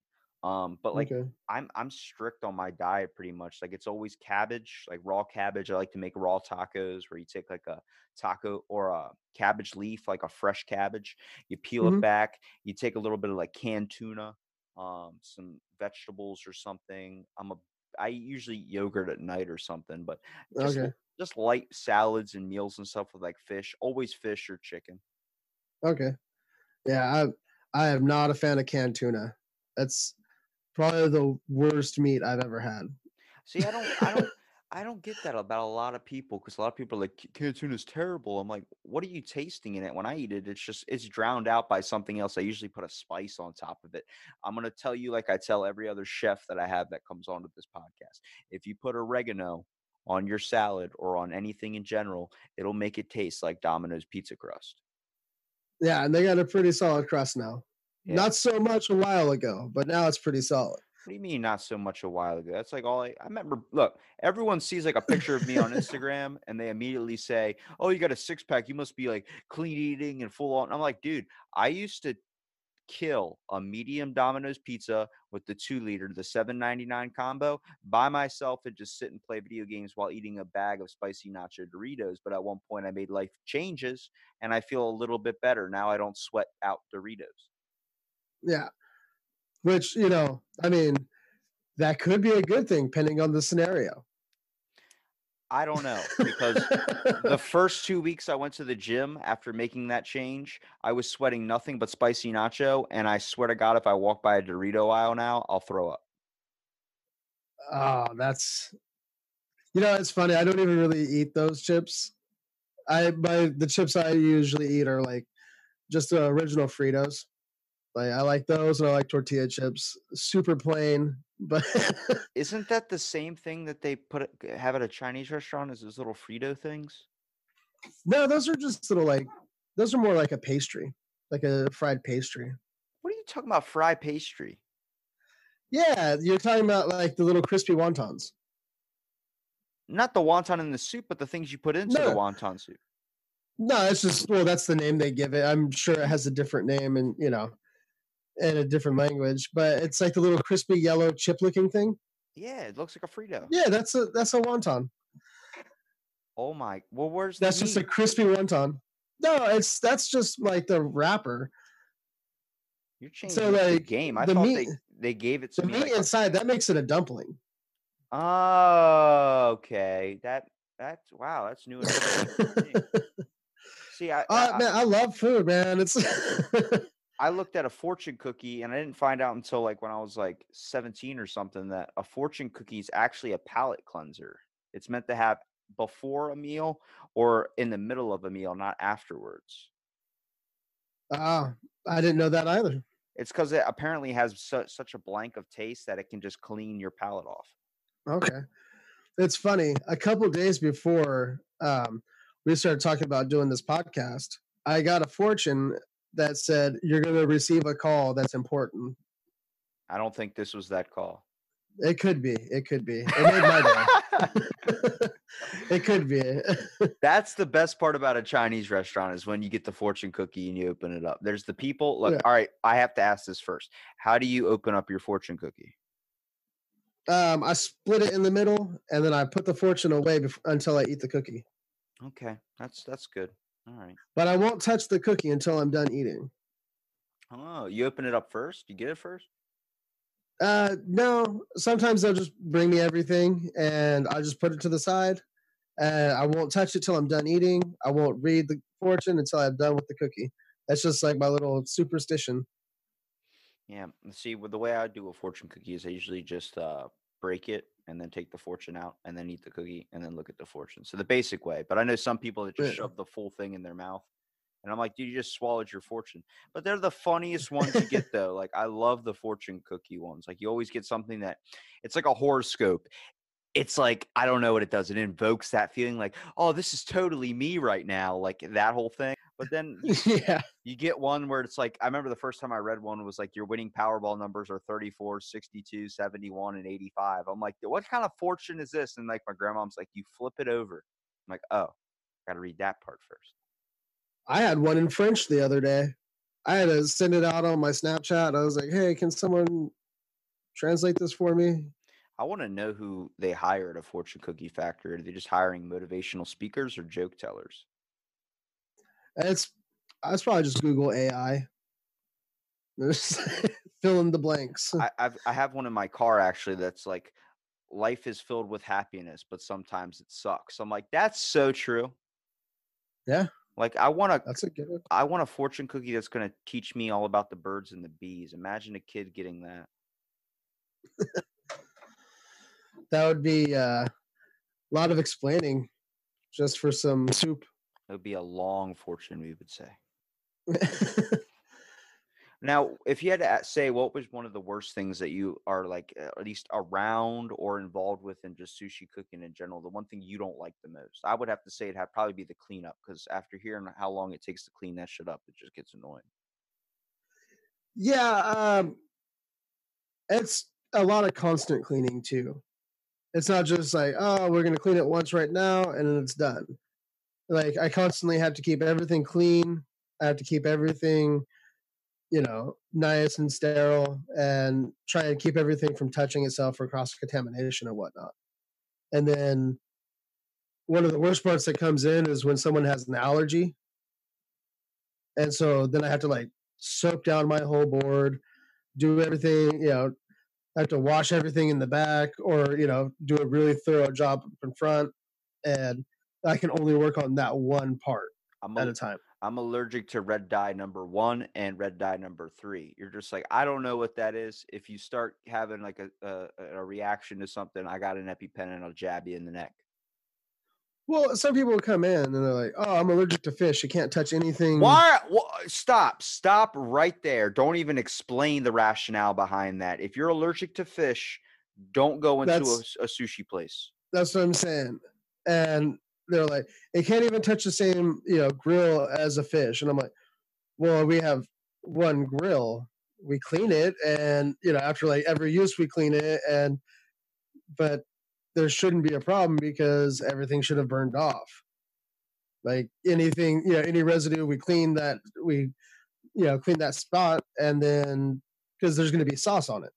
Um, but like okay. I'm I'm strict on my diet pretty much. Like it's always cabbage, like raw cabbage. I like to make raw tacos where you take like a taco or a cabbage leaf, like a fresh cabbage. You peel it Mhm. back. You take a little bit of like canned tuna, um, some vegetables or something. I'm a I usually eat yogurt at night or something, but just Okay. just light salads and meals and stuff with like fish. Always fish or chicken. Okay. Yeah, I I am not a fan of canned tuna. That's probably the worst meat I've ever had. See, I don't, I don't, I don't get that about a lot of people because a lot of people are like "Ca- canned tuna is terrible. I'm like, what are you tasting in it? When I eat it, it's just it's drowned out by something else. I usually put a spice on top of it. I'm gonna tell you, like I tell every other chef that I have that comes onto this podcast, if you put oregano on your salad or on anything in general, it'll make it taste like Domino's pizza crust. Yeah, and they got a pretty solid crust now. Yeah. Not so much a while ago, but now it's pretty solid. What do you mean not so much a while ago? That's like all I, I remember. Look, everyone sees like a picture of me on Instagram and they immediately say, Oh, you got a six pack. You must be like clean eating and full on. I'm like, dude, I used to kill a medium Domino's pizza with the two liter, the 7.99 combo by myself and just sit and play video games while eating a bag of spicy nacho Doritos. But at one point, I made life changes and I feel a little bit better. Now I don't sweat out Doritos. Yeah. Which, you know, I mean, that could be a good thing depending on the scenario. I don't know because the first two weeks I went to the gym after making that change, I was sweating nothing but spicy nacho. And I swear to God, if I walk by a Dorito aisle now, I'll throw up. Oh, that's you know, it's funny. I don't even really eat those chips. I my the chips I usually eat are like just the original Fritos. Like I like those and I like tortilla chips. Super plain, but Isn't that the same thing that they put have at a Chinese restaurant Is those little Frito things? no, those are just little like those are more like a pastry, like a fried pastry. What are you talking about? Fried pastry? Yeah, you're talking about like the little crispy wontons. Not the wonton in the soup, but the things you put into the No. wonton soup. No, it's just well, that's the name they give it. I'm sure it has a different name and you know, in a different language, but it's like the little crispy yellow chip looking thing. Yeah, it looks like a Frito. Yeah, that's a that's a wonton. Oh my! Well, where's That's just a crispy wonton. No, it's that's just like the wrapper. You're changing so, the game. I the thought meat- they they gave it to The me. meat like a- inside that makes it a dumpling. Oh, okay. That that's wow. That's new. information for me. See, I, I, Uh, man, I love food, man. It's I looked at a fortune cookie and I didn't find out until like when I was like 17 or something that a fortune cookie is actually a palate cleanser. It's meant to have before a meal or in the middle of a meal, not afterwards. ah, I didn't know that either. It's because it apparently has su- such a blank of taste that it can just clean your palate off. Okay. It's funny. A couple days before um, we started talking about doing this podcast, I got a fortune that said you're going to receive a call that's important. I don't think this was that call. It could be. It could be. It made my day. it could be. That's the best part about a Chinese restaurant is when you get the fortune cookie and you open it up. There's the people. Look, Yeah. all right, I have to ask this first. How do you open up your fortune cookie? um, I split it in the middle, and then I put the fortune away bef- until I eat the cookie. Okay, that's that's good. All right. But I won't touch the cookie until I'm done eating. Oh, you open it up first? You get it first? Uh, no. Sometimes they'll just bring me everything, and I just put it to the side, and I won't touch it till I'm done eating. I won't read the fortune until I'm done with the cookie. That's just like my little superstition. Yeah. See, with the way I do a fortune cookie is I usually just uh, break it and then take the fortune out and then eat the cookie and then look at the fortune. So the basic way. But I know some people that just Yeah. shove the full thing in their mouth. And I'm like, dude, you just swallowed your fortune. But they're the funniest ones to get though. Like I love the fortune cookie ones. Like you always get something that it's like a horoscope. It's like, I don't know what it does. It invokes that feeling like, oh, this is totally me right now. Like that whole thing. But then yeah. you get one where it's like I remember the first time I read one was like your winning Powerball numbers are 34, 62, 71 and 85. I'm like, what kind of fortune is this? And like my grandmom's like, you flip it over. I'm like, oh, got to read that part first. I had one in French the other day. I had to send it out on my Snapchat. I was like, hey, can someone translate this for me? I want to know who they hire at a fortune cookie factory. Are they just hiring motivational speakers or joke tellers? It's I probably just Google AI. Fill in the blanks. I, I've I have one in my car actually that's like life is filled with happiness, but sometimes it sucks. I'm like, that's so true. Yeah. Like I want to That's a good one. I want a fortune cookie that's going to teach me all about the birds and the bees. Imagine a kid getting that. That would be uh, a lot of explaining just for some soup. It would be a long fortune, we would say. Now, if you had to say what was one of the worst things that you are like at least around or involved with in just sushi cooking in general, the one thing you don't like the most, I would have to say it'd have probably be the cleanup because after hearing how long it takes to clean that shit up, it just gets annoying. yeah, um, it's a lot of constant cleaning too. It's not just like, oh, we're gonna clean it once right now and then it's done. Like I constantly have to keep everything clean. I have to keep everything, you know, nice and sterile, and try and keep everything from touching itself or cross contamination or whatnot. And then one of the worst parts that comes in is when someone has an allergy, and so then I have to like soak down my whole board, do everything, you know, I have to wash everything in the back or, you know, do a really thorough job in front. And I can only work on that one part I'm at a, a time. I'm allergic to red dye number one and red dye number three. You're just like, I don't know what that is. If you start having like a, a, a reaction to something, I got an EpiPen and I'll jab you in the neck. Well, some people come in and they're like, oh, I'm allergic to fish. You can't touch anything. Why? wha- Stop. Stop right there. Don't even explain the rationale behind that. If you're allergic to fish, don't go into a, a sushi place. That's what I'm saying. And they're like, it can't even touch the same, you know, grill as a fish. And I'm like, well, we have one grill. We clean it, and you know, after like every use, we clean it, and but there shouldn't be a problem because everything should have burned off. Like anything, you know, any residue, we clean that, we, you know, clean that spot, and then because there's going to be sauce on it,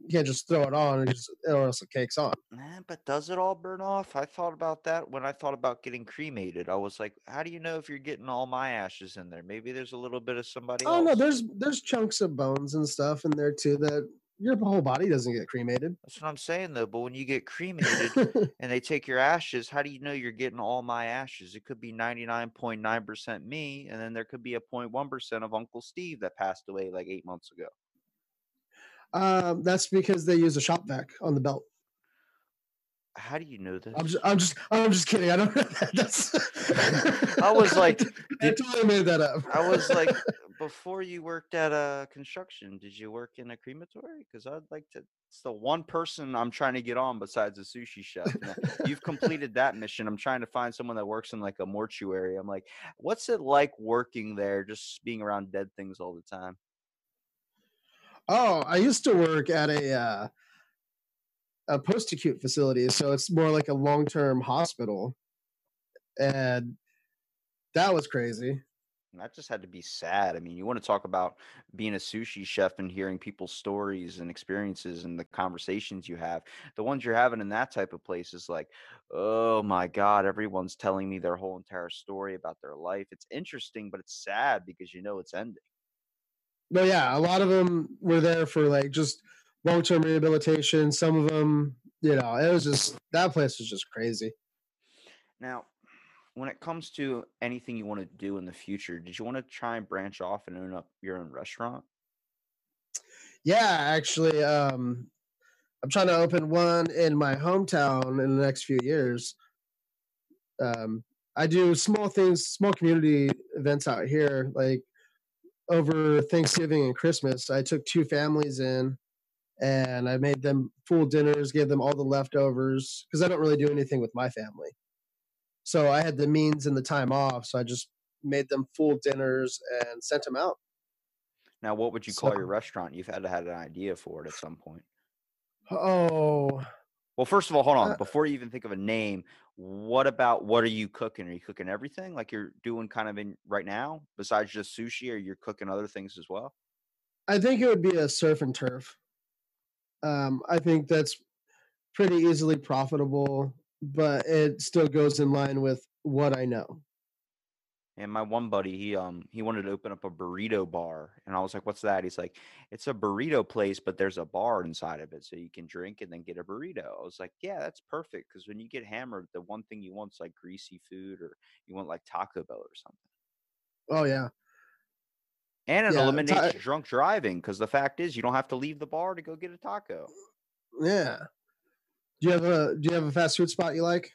you can't just throw it on and just, or else it cakes on. Eh, but does it all burn off? I thought about that when I thought about getting cremated. I was like, how do you know if you're getting all my ashes in there? Maybe there's a little bit of somebody Oh else. no, there's there's chunks of bones and stuff in there too that your whole body doesn't get cremated. That's what I'm saying though. But when you get cremated and they take your ashes, how do you know you're getting all my ashes? It could be 99.9% me, and then there could be a 0.1% of Uncle Steve that passed away like eight months ago. Um, that's because they use a shop vac on the belt. How do you know this? I'm just I'm just I'm just kidding. I don't know that. That's I was like, I totally made that up. I was like, before you worked at a construction, did you work in a crematory? Because I'd like to. It's the one person I'm trying to get on besides a sushi chef. You've completed that mission. I'm trying to find someone that works in like a mortuary. I'm like, what's it like working there, just being around dead things all the time? Oh, I used to work at a uh, a post acute facility, so it's more like a long term hospital, and that was crazy. That just had to be sad. I mean, you want to talk about being a sushi chef and hearing people's stories and experiences and the conversations you have. The ones you're having in that type of place is like, oh my God, everyone's telling me their whole entire story about their life. It's interesting, but it's sad because you know it's ending. But yeah, a lot of them were there for like just long term rehabilitation. Some of them, you know, it was just that place was just crazy. Now, when it comes to anything you want to do in the future, did you want to try and branch off and own up your own restaurant? Yeah, actually, um, I'm trying to open one in my hometown in the next few years. Um, I do small things, small community events out here. Like over Thanksgiving and Christmas, I took two families in and I made them full dinners, gave them all the leftovers because I don't really do anything with my family. So I had the means and the time off, so I just made them full dinners and sent them out. Now, what would you call So, your restaurant? You've had to have an idea for it at some point. oh, Well, first of all, hold on. uh, Before you even think of a name, what about what are you cooking? Are you cooking everything like you're doing kind of in right now, besides just sushi, or you're cooking other things as well? I think it would be a surf and turf. Um, I think that's pretty easily profitable, but it still goes in line with what I know. And my one buddy, he um he wanted to open up a burrito bar, and I was like, "What's that?" He's like, "It's a burrito place, but there's a bar inside of it, so you can drink and then get a burrito." I was like, "Yeah, that's perfect because when you get hammered, the one thing you want is like greasy food, or you want like Taco Bell or something." Oh yeah, And it yeah, eliminates drunk driving because the fact is, you don't have to leave the bar to go get a taco. yeah. Do you have a Do you have a fast food spot you like?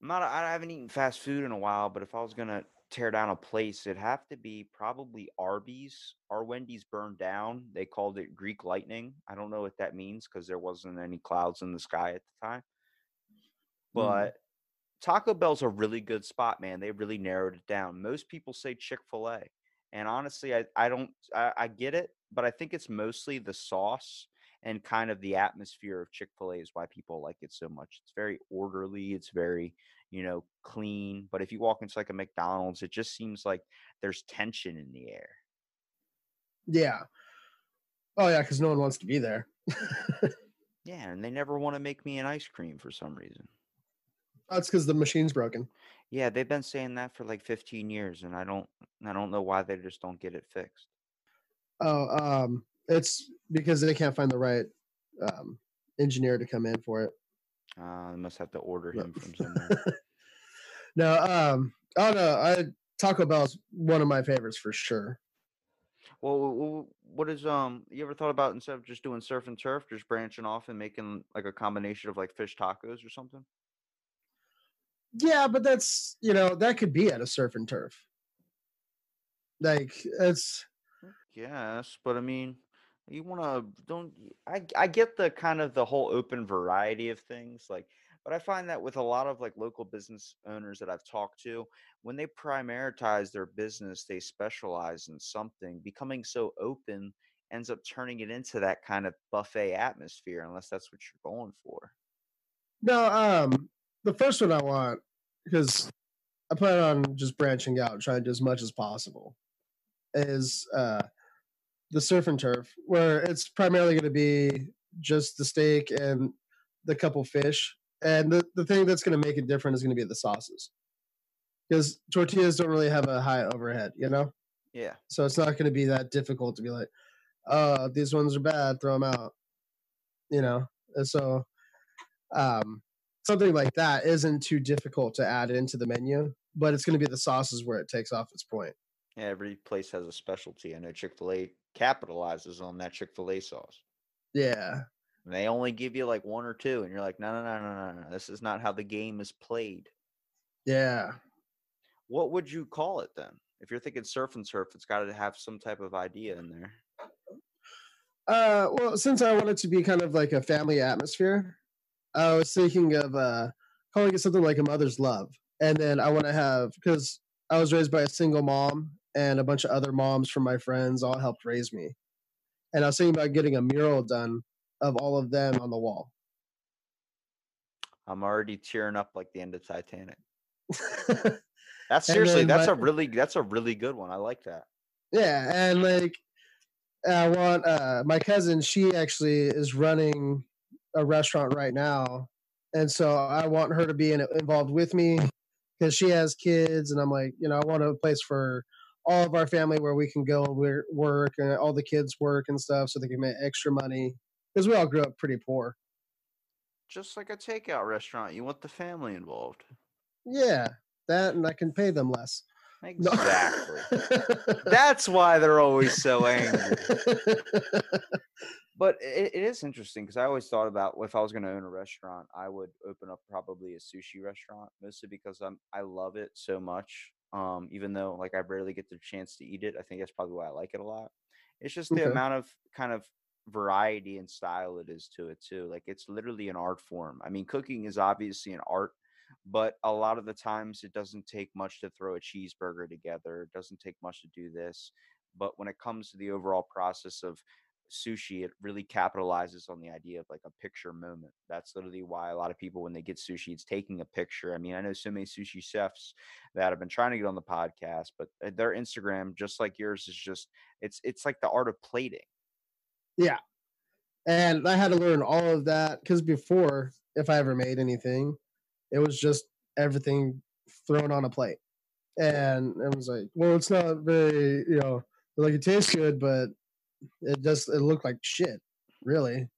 I'm not. I haven't eaten fast food in a while, but if I was gonna tear down a place, it'd have to be probably Arby's. Our Wendy's burned down. They called it Greek lightning. I don't know what that means because there wasn't any clouds in the sky at the time. Mm. But Taco Bell's a really good spot, man. They really narrowed it down. Most people say Chick Fil A, and honestly, I I don't. I, I get it, but I think it's mostly the sauce and kind of the atmosphere of Chick Fil A is why people like it so much. It's very orderly. It's very you know clean. But if you walk into like a McDonald's, it just seems like there's tension in the air. Yeah. Oh yeah, because no one wants to be there. Yeah, and they never want to make me an ice cream for some reason. That's because the machine's broken. Yeah, they've been saying that for like 15 years, and I don't, I don't know why they just don't get it fixed. Oh, um, it's because they can't find the right um, engineer to come in for it. Uh, they must have to order him from somewhere. no um, oh no, I Taco Bell's one of my favorites for sure. Well, wh- wh- what is um? You ever thought about instead of just doing surf and turf, just branching off and making like a combination of like fish tacos or something? Yeah, but that's you know that could be at a surf and turf. Like it's Yes, but I mean, you want to don't I I get the kind of the whole open variety of things like but I find that with a lot of like local business owners that I've talked to, when they prioritize their business, they specialize in something. Becoming so open ends up turning it into that kind of buffet atmosphere unless that's what you're going for. no um the first one I want because I plan on just branching out, trying to do as much as possible. Is uh the surf and turf where it's primarily going to be just the steak and the couple fish, and the the thing that's going to make it different is going to be the sauces because tortillas don't really have a high overhead, you know. Yeah. So it's not going to be that difficult to be like, oh, these ones are bad, throw them out. You know, and so um, something like that isn't too difficult to add into the menu, but it's going to be the sauces where it takes off its point. Yeah, every place has a specialty. I know Chick-fil-A capitalizes on that Chick-fil-A sauce. Yeah, And they only give you like one or two, and you're like, no, no, no, no, no, no. This is not how the game is played. yeah. What would you call it then? If you're thinking surf and surf, it's got to have some type of idea in there. Uh, well, since I want it to be kind of like a family atmosphere, I was thinking of uh, calling it something like a mother's love, and then I want to have because I was raised by a single mom, and a bunch of other moms from my friends all helped raise me, and I was thinking about getting a mural done of all of them on the wall. I'm already tearing up like the end of Titanic. That's seriously, then that's a really, that's a really good one. I like that. yeah, and like I want uh, my cousin. She actually is running a restaurant right now, and so I want her to be in, involved with me because she has kids, and I'm like, you know, I want a place for all of our family where we can go and we're, work and all the kids work and stuff, so they can make extra money because we all grew up pretty poor. Just like a takeout restaurant, you want the family involved. Yeah, that and I can pay them less. Exactly. That's why they're always so angry. But it, it is interesting because I always thought about if I was going to own a restaurant, I would open up probably a sushi restaurant, mostly because I'm I love it so much. Um, even though like I rarely get the chance to eat it, I think that's probably why I like it a lot. It's just the Okay. amount of kind of variety and style it is to it too. Like it's literally an art form. I mean, cooking is obviously an art, but a lot of the times it doesn't take much to throw a cheeseburger together. It doesn't take much to do this. But when it comes to the overall process of sushi, it really capitalizes on the idea of like a picture moment. That's literally why a lot of people, when they get sushi, it's taking a picture. I mean, I know so many sushi chefs that have been trying to get on the podcast, but uh, their Instagram, just like yours, is just it's it's like the art of plating. yeah. And I had to learn all of that because before, if I ever made anything, it was just everything thrown on a plate. And it was like, well, it's not very, you know, like it tastes good, but it just it looked like shit, really.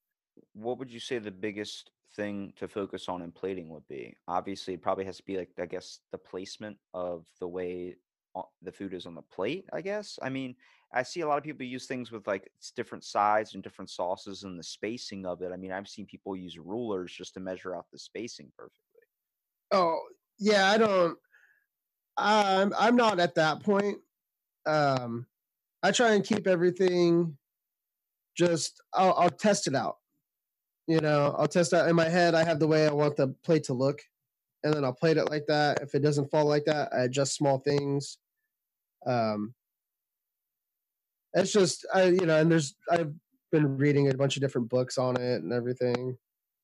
What would you say the biggest thing to focus on in plating would be? Obviously, it probably has to be like I guess the placement of the way the food is on the plate. I guess. I mean, I see a lot of people use things with like it's different sides and different sauces and the spacing of it. I mean, I've seen people use rulers just to measure out the spacing perfectly. Oh, yeah, I don't I'm I'm not at that point. Um I try and keep everything just I'll I'll test it out. You know, I'll test out in my head I have the way I want the plate to look and then I'll plate it like that. If it doesn't fall like that, I adjust small things. Um it's just I you know, and there's I've been reading a bunch of different books on it and everything.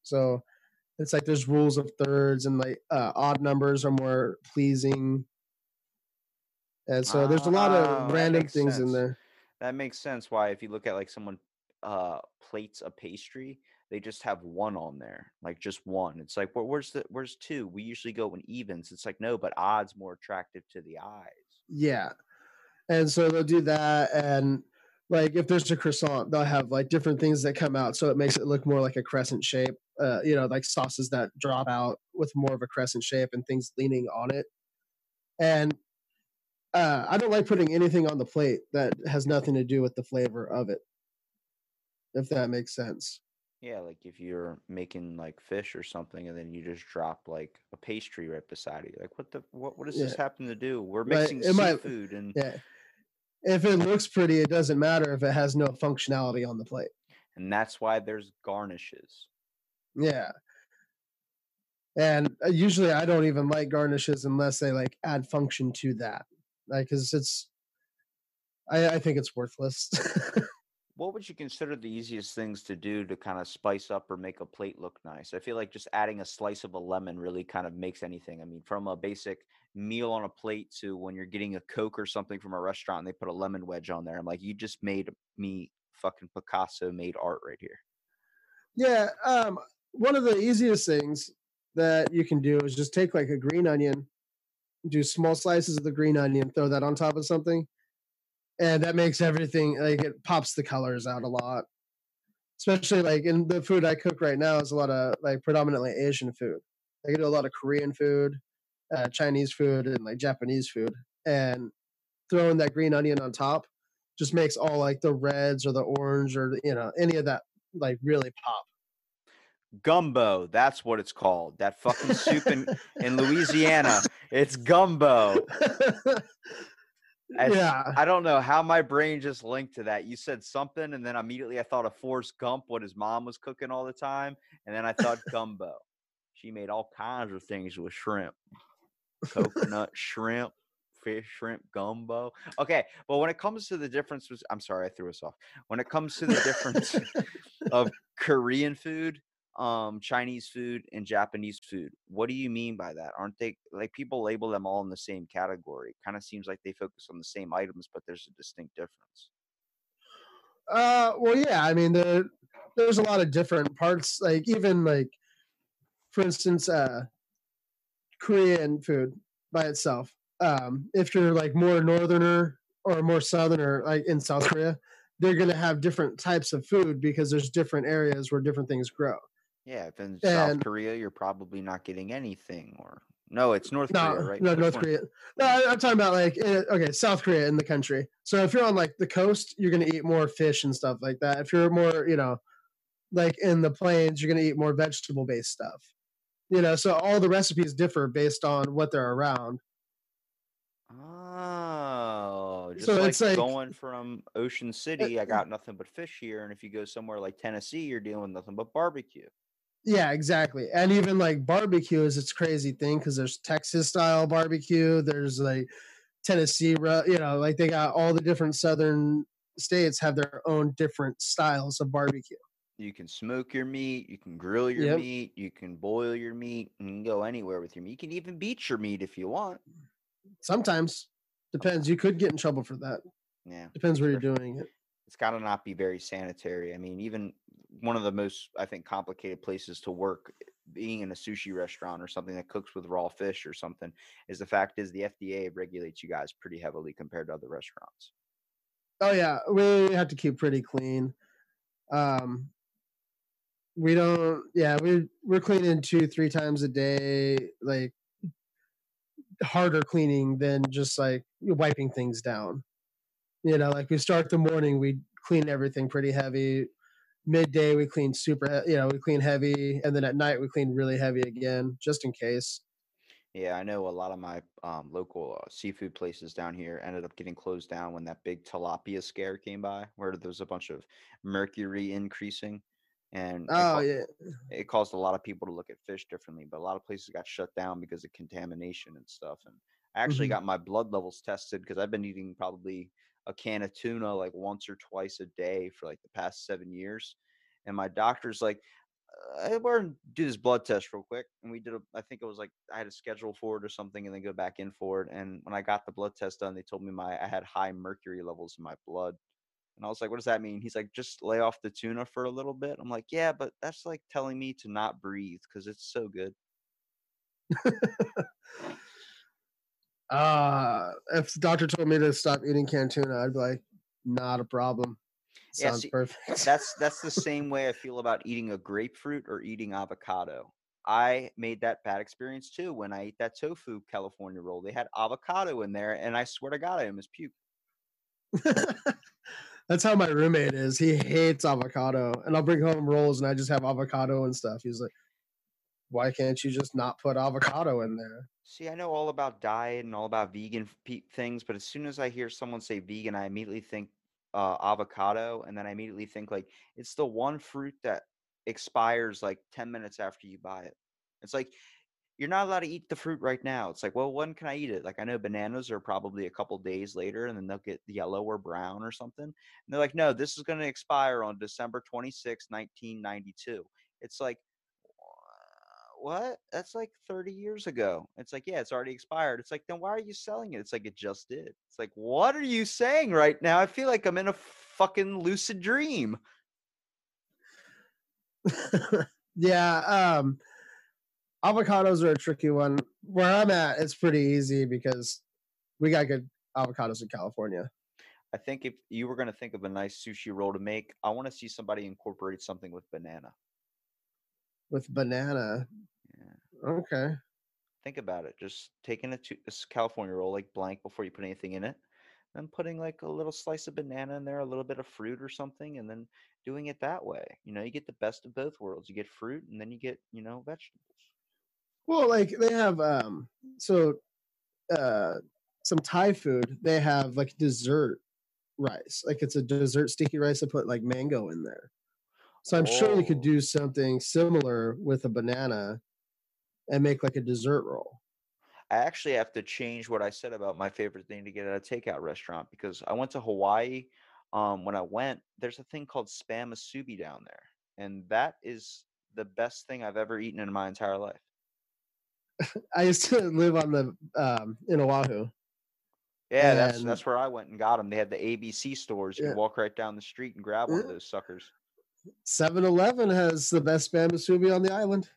So it's like there's rules of thirds and like uh, odd numbers are more pleasing. And so there's a lot of that random makes things in there. That makes sense. Why, if you look at like someone uh plates a pastry, they just have one on there, like just one. It's like, well, where's the where's two? We usually go in evens. It's like no, but odds more attractive to the eyes. Yeah. And so they'll do that and like if there's a croissant, they'll have like different things that come out so it makes it look more like a crescent shape. Uh, you know, like sauces that drop out with more of a crescent shape and things leaning on it. And uh, I don't like putting anything on the plate that has nothing to do with the flavor of it. If that makes sense. Yeah, like if you're making like fish or something, and then you just drop like a pastry right beside it. Like, what the what? What does this happen to do? We're Right, mixing it might- seafood, and Yeah. If it looks pretty, it doesn't matter if it has no functionality on the plate. and that's why there's garnishes. Yeah. And uh, usually I don't even like garnishes unless they like add function to that. Like, cause it's, I, I think it's worthless. What would you consider the easiest things to do to kind of spice up or make a plate look nice? I feel like just adding a slice of a lemon really kind of makes anything. I mean, from a basic meal on a plate to when you're getting a Coke or something from a restaurant and they put a lemon wedge on there. I'm like, you just made me fucking Picasso made art right here. yeah. Um, one of the easiest things that you can do is just take like a green onion, do small slices of the green onion, throw that on top of something. And that makes everything like it pops the colors out a lot. Especially like in the food I cook right now is a lot of like predominantly Asian food. I do a lot of Korean food, uh, Chinese food, and like Japanese food. And throwing that green onion on top just makes all like the reds or the orange or you know any of that like really pop. Gumbo, that's what it's called. That fucking soup in, in Louisiana. It's gumbo. As- yeah, I don't know how my brain just linked to that. You said something, and then immediately I thought of Forrest Gump, what his mom was cooking all the time, and then I thought gumbo. She made all kinds of things with shrimp, coconut shrimp, fish shrimp gumbo. Okay, but when it comes to the difference, was I'm sorry I threw us off. When it comes to the difference of Korean food, um, Chinese food, and Japanese food, what do you mean by that? Aren't they like people label them all in the same category? Kind of seems like they focus on the same items, but there's a distinct difference. Uh, well, yeah. I mean, there there's a lot of different parts. Like even like, for instance, uh, Korean food by itself. Um, if you're like more northerner or more southerner, like in South Korea, they're gonna have different types of food because there's different areas where different things grow. Yeah, if in South Korea you're probably not getting anything, or No, it's North No, Korea, right? no, Which North one? Korea. No, I, I'm talking about like eh, okay, South Korea in the country. So if you're on like the coast, you're gonna eat more fish and stuff like that. If you're more, you know, like in the plains, you're gonna eat more vegetable based stuff. You know, so all the recipes differ based on what they're around. Oh, just So like, it's like- going from Ocean City, I got nothing but fish here, and if you go somewhere like Tennessee, you're dealing with nothing but barbecue. Yeah, exactly. And even like barbecue is its crazy thing because there's Texas style barbecue. There's like Tennessee, you know, like they got all the different southern states have their own different styles of barbecue. You can smoke your meat, you can grill your Yep. meat, you can boil your meat, and you can go anywhere with your meat. You can even beat your meat if you want. Sometimes depends. You could get in trouble for that. Yeah. Depends where you're doing it. it's got to not be very sanitary. I mean, even one of the most, I think, complicated places to work, eh, being in a sushi restaurant or something that cooks with raw fish or something, is the fact is the FDA regulates you guys pretty heavily compared to other restaurants. Oh yeah, we have to keep pretty clean. Um, we don't. Yeah, we we're cleaning two, three times a day. Like harder cleaning than just like wiping things down. You know, like we start the morning, we clean everything pretty heavy. Midday, we clean super. You know, we clean heavy, and then at night we clean really heavy again, just in case. Yeah, I know a lot of my um, local uh, seafood places down here ended up getting closed down when that big tilapia scare came by, where there was a bunch of mercury increasing, and it Oh yeah, it caused a lot of people to look at fish differently. But a lot of places got shut down because of contamination and stuff. And I actually Mhm. got my blood levels tested because I've been eating probably a can of tuna like once or twice a day for like the past seven years. And my doctor's like, uh, I we're gonna do this blood test real quick. And we did a, I think it was like I had a schedule for it or something, and then go back in for it. And when I got the blood test done, they told me my I had high mercury levels in my blood. And I was like, what does that mean? He's like, just lay off the tuna for a little bit. I'm like, yeah, but that's like telling me to not breathe because it's so good. uh, if the doctor told me to stop eating canned tuna, I'd be like, not a problem. Yeah, Sounds see, perfect. That's that's the same way I feel about eating a grapefruit or eating avocado. I made that bad experience too when I ate that tofu California roll. They had avocado in there, and I swear to God, I almost puked. That's how my roommate is. He hates avocado, and I'll bring home rolls, and I just have avocado and stuff. He's like, "Why can't you just not put avocado in there?" See, I know all about diet and all about vegan things, but as soon as I hear someone say vegan, I immediately think uh, avocado, and then I immediately think like it's the one fruit that expires like 10 minutes after you buy it. It's like you're not allowed to eat the fruit right now. It's like, well, when can I eat it? Like I know bananas are probably a couple days later and then they'll get yellow or brown or something. And they're like, no, this is going to expire on December 26, 1992. It's like, "Wha- what? That's like 30 years ago. It's like, yeah, it's already expired. It's like, then why are you selling it? It's like, it just did. It's like, what are you saying right now? I feel like I'm in a fucking lucid dream. yeah, um, avocados are a tricky one. Where I'm at, it's pretty easy because we got good avocados in California. I think if you were going to think of a nice sushi roll to make, I want to see somebody incorporate something with banana. with banana. Okay. Think about it. Just taking a, tu- a California roll like blank before you put anything in it, then putting like a little slice of banana in there, a little bit of fruit or something, and then doing it that way. You know, you get the best of both worlds. You get fruit and then you get, you know, vegetables. Well, like they have um so uh some Thai food, they have like dessert rice. Like it's a dessert sticky rice to put like mango in there. So I'm sure you could Oh. do something similar with a banana and make like a dessert roll. I actually have to change what I said about my favorite thing to get at a takeout restaurant because I went to Hawaii. Um, when I went, there's a thing called spam musubi down there, and that is the best thing I've ever eaten in my entire life. I used to live on the um in Oahu. Yeah, that's And- that's where I went and got them. They had the ABC stores. You Yeah. walk right down the street and grab one of those suckers. 7-Eleven has the best spam musubi on the island.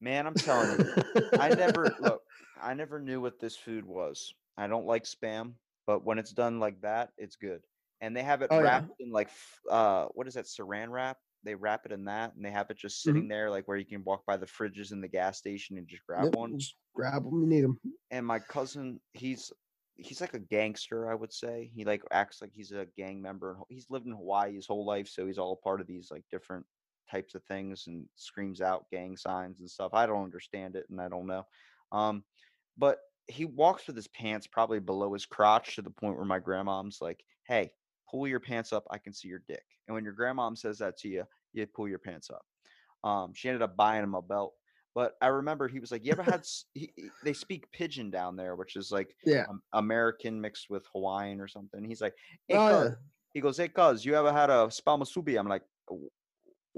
Man, I'm telling you, I never look. I never knew what this food was. I don't like spam, but when it's done like that, it's good. And they have it Oh, yeah. wrapped in like uh, what is that? Saran wrap. they wrap it in that and they have it just Mhm. sitting there like where you can walk by the fridges in the gas station and just grab Yep, one. Just grab them. You need them. And my cousin, he's he's like a gangster, I would say. He like acts like he's a gang member. He's lived in Hawaii his whole life, so he's all part of these like different types of things and screams out gang signs and stuff. I don't understand it and I don't know. Um, but he walks with his pants probably below his crotch to the point where my grandmom's like, "Hey, pull your pants up. I can see your dick." And when your grandmom says that to you, you pull your pants up. Um, she ended up buying him a belt. But I remember he was like, "You ever had?" He, he- they speak pidgin down there, which is like Yeah. um, American mixed with Hawaiian or something. He's like, "Hey, Oh, yeah. he goes, "Hey, cuz, you ever had a spalmasubi?" I'm like, "Wh-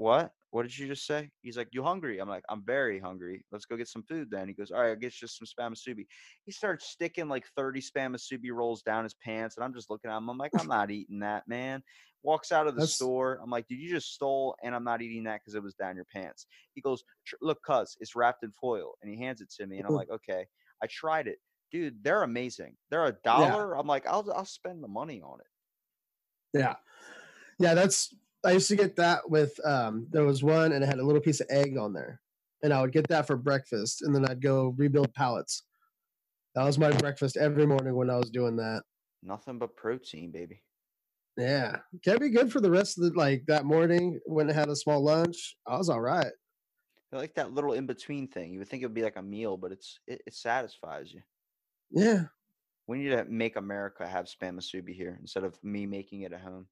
"What? What did you just say?" He's like, "You hungry?" I'm like, "I'm very hungry. Let's go get some food then." He goes, "All right, I'll get you some spam spamasubi." He starts sticking like 30 spam spamasubi rolls down his pants, and I'm just looking at him. I'm like, "I'm not eating that, man." Walks out of the That's- store. I'm like, "Did you just stole?" And I'm not eating that because it was down your pants. He goes, "Look, cuz, it's wrapped in foil," and he hands it to me, and I'm like, "Okay." I tried it, dude. They're amazing. They're a dollar. I'm like, I'll I'll spend the money on it. Yeah. Yeah, that's I used to get that with um there was one and it had a little piece of egg on there. And I would get that for breakfast and then I'd go rebuild pallets. That was my breakfast every morning when I was doing that. Nothing but protein, baby. Yeah. Can be good for the rest of the like that morning when I had a small lunch. I was all right. I like that little in between thing. You would think it would be like a meal, but it's it, it satisfies you. Yeah. We need to make America have spam musubi here instead of me making it at home.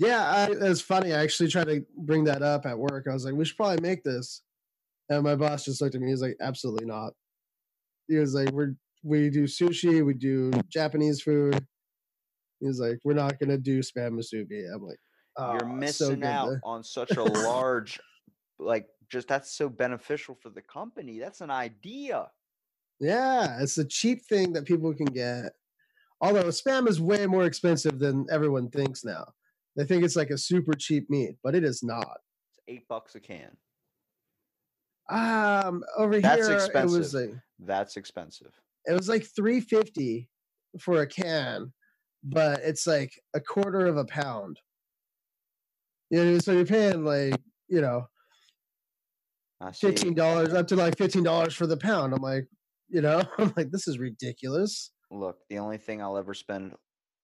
Yeah, I, it's funny. I actually tried to bring that up at work. I was like, we should probably make this. And my boss just looked at me. He's like, absolutely not. He was like, we're we do sushi, we do Japanese food. He was like, we're not gonna do spam musubi. I'm like, oh, You're "Oh, missing so out to-" on such a large, like, just that's so beneficial for the company. That's an idea. Yeah, it's a cheap thing that people can get. Although spam is way more expensive than everyone thinks now. They think it's like a super cheap meat, but it is not. It's eight bucks a can. Um, over That's here it was expensive. like That's expensive. it was like 350 for a can but it's like a quarter of a pound you know so you're paying like you know $15 up to like $15 for the pound i'm like you know i'm like this is ridiculous Look, the only thing I'll ever spend,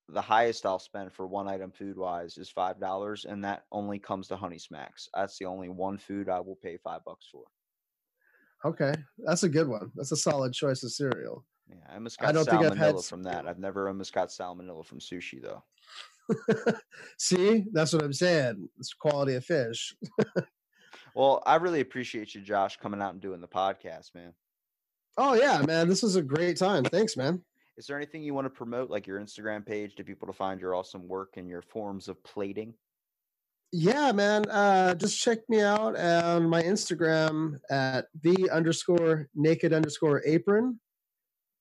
the highest I'll spend for one item food wise is five dollars, and that only comes to Honey Smacks. That's the only one food I will pay five bucks for. okay that's a good one that's a solid choice of cereal Yeah, I almost I got don't think I've had salmonella from that. I've never almost got salmonella from sushi though. see that's what i'm saying it's quality of fish Well, I really appreciate you, Josh, coming out and doing the podcast, man. oh yeah man this was a great time thanks man Is there anything you want to promote, like your Instagram page, to people to find your awesome work and your forms of plating? yeah man uh just check me out on my instagram at the underscore naked underscore apron.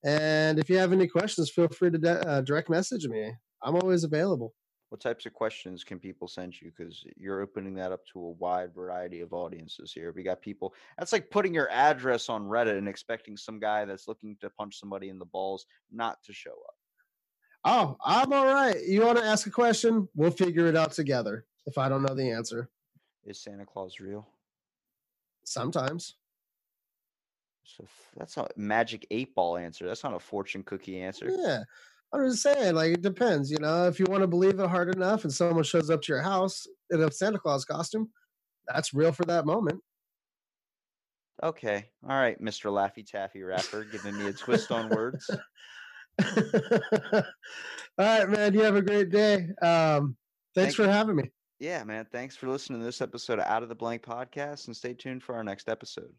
And if you have any questions feel free to di- uh, direct message me. I'm always available What types of questions can people send you? Because you're opening that up to a wide variety of audiences here. We got people. That's like putting your address on Reddit and expecting some guy that's looking to punch somebody in the balls not to show up. oh i'm all right you want to ask a question we'll figure it out together if i don't know the answer Is Santa Claus real? sometimes So that's a magic eight ball answer. That's not a fortune cookie answer. yeah i'm just saying like it depends you know if you want to believe it hard enough and someone shows up to your house in a santa claus costume that's real for that moment Okay. All right, Mr. Laffy Taffy rapper, giving me a twist on words. All right, man. You have a great day. Um, Thank thanks for having me. Yeah, man. Thanks for listening to this episode of Out of the Blank podcast and stay tuned for our next episode.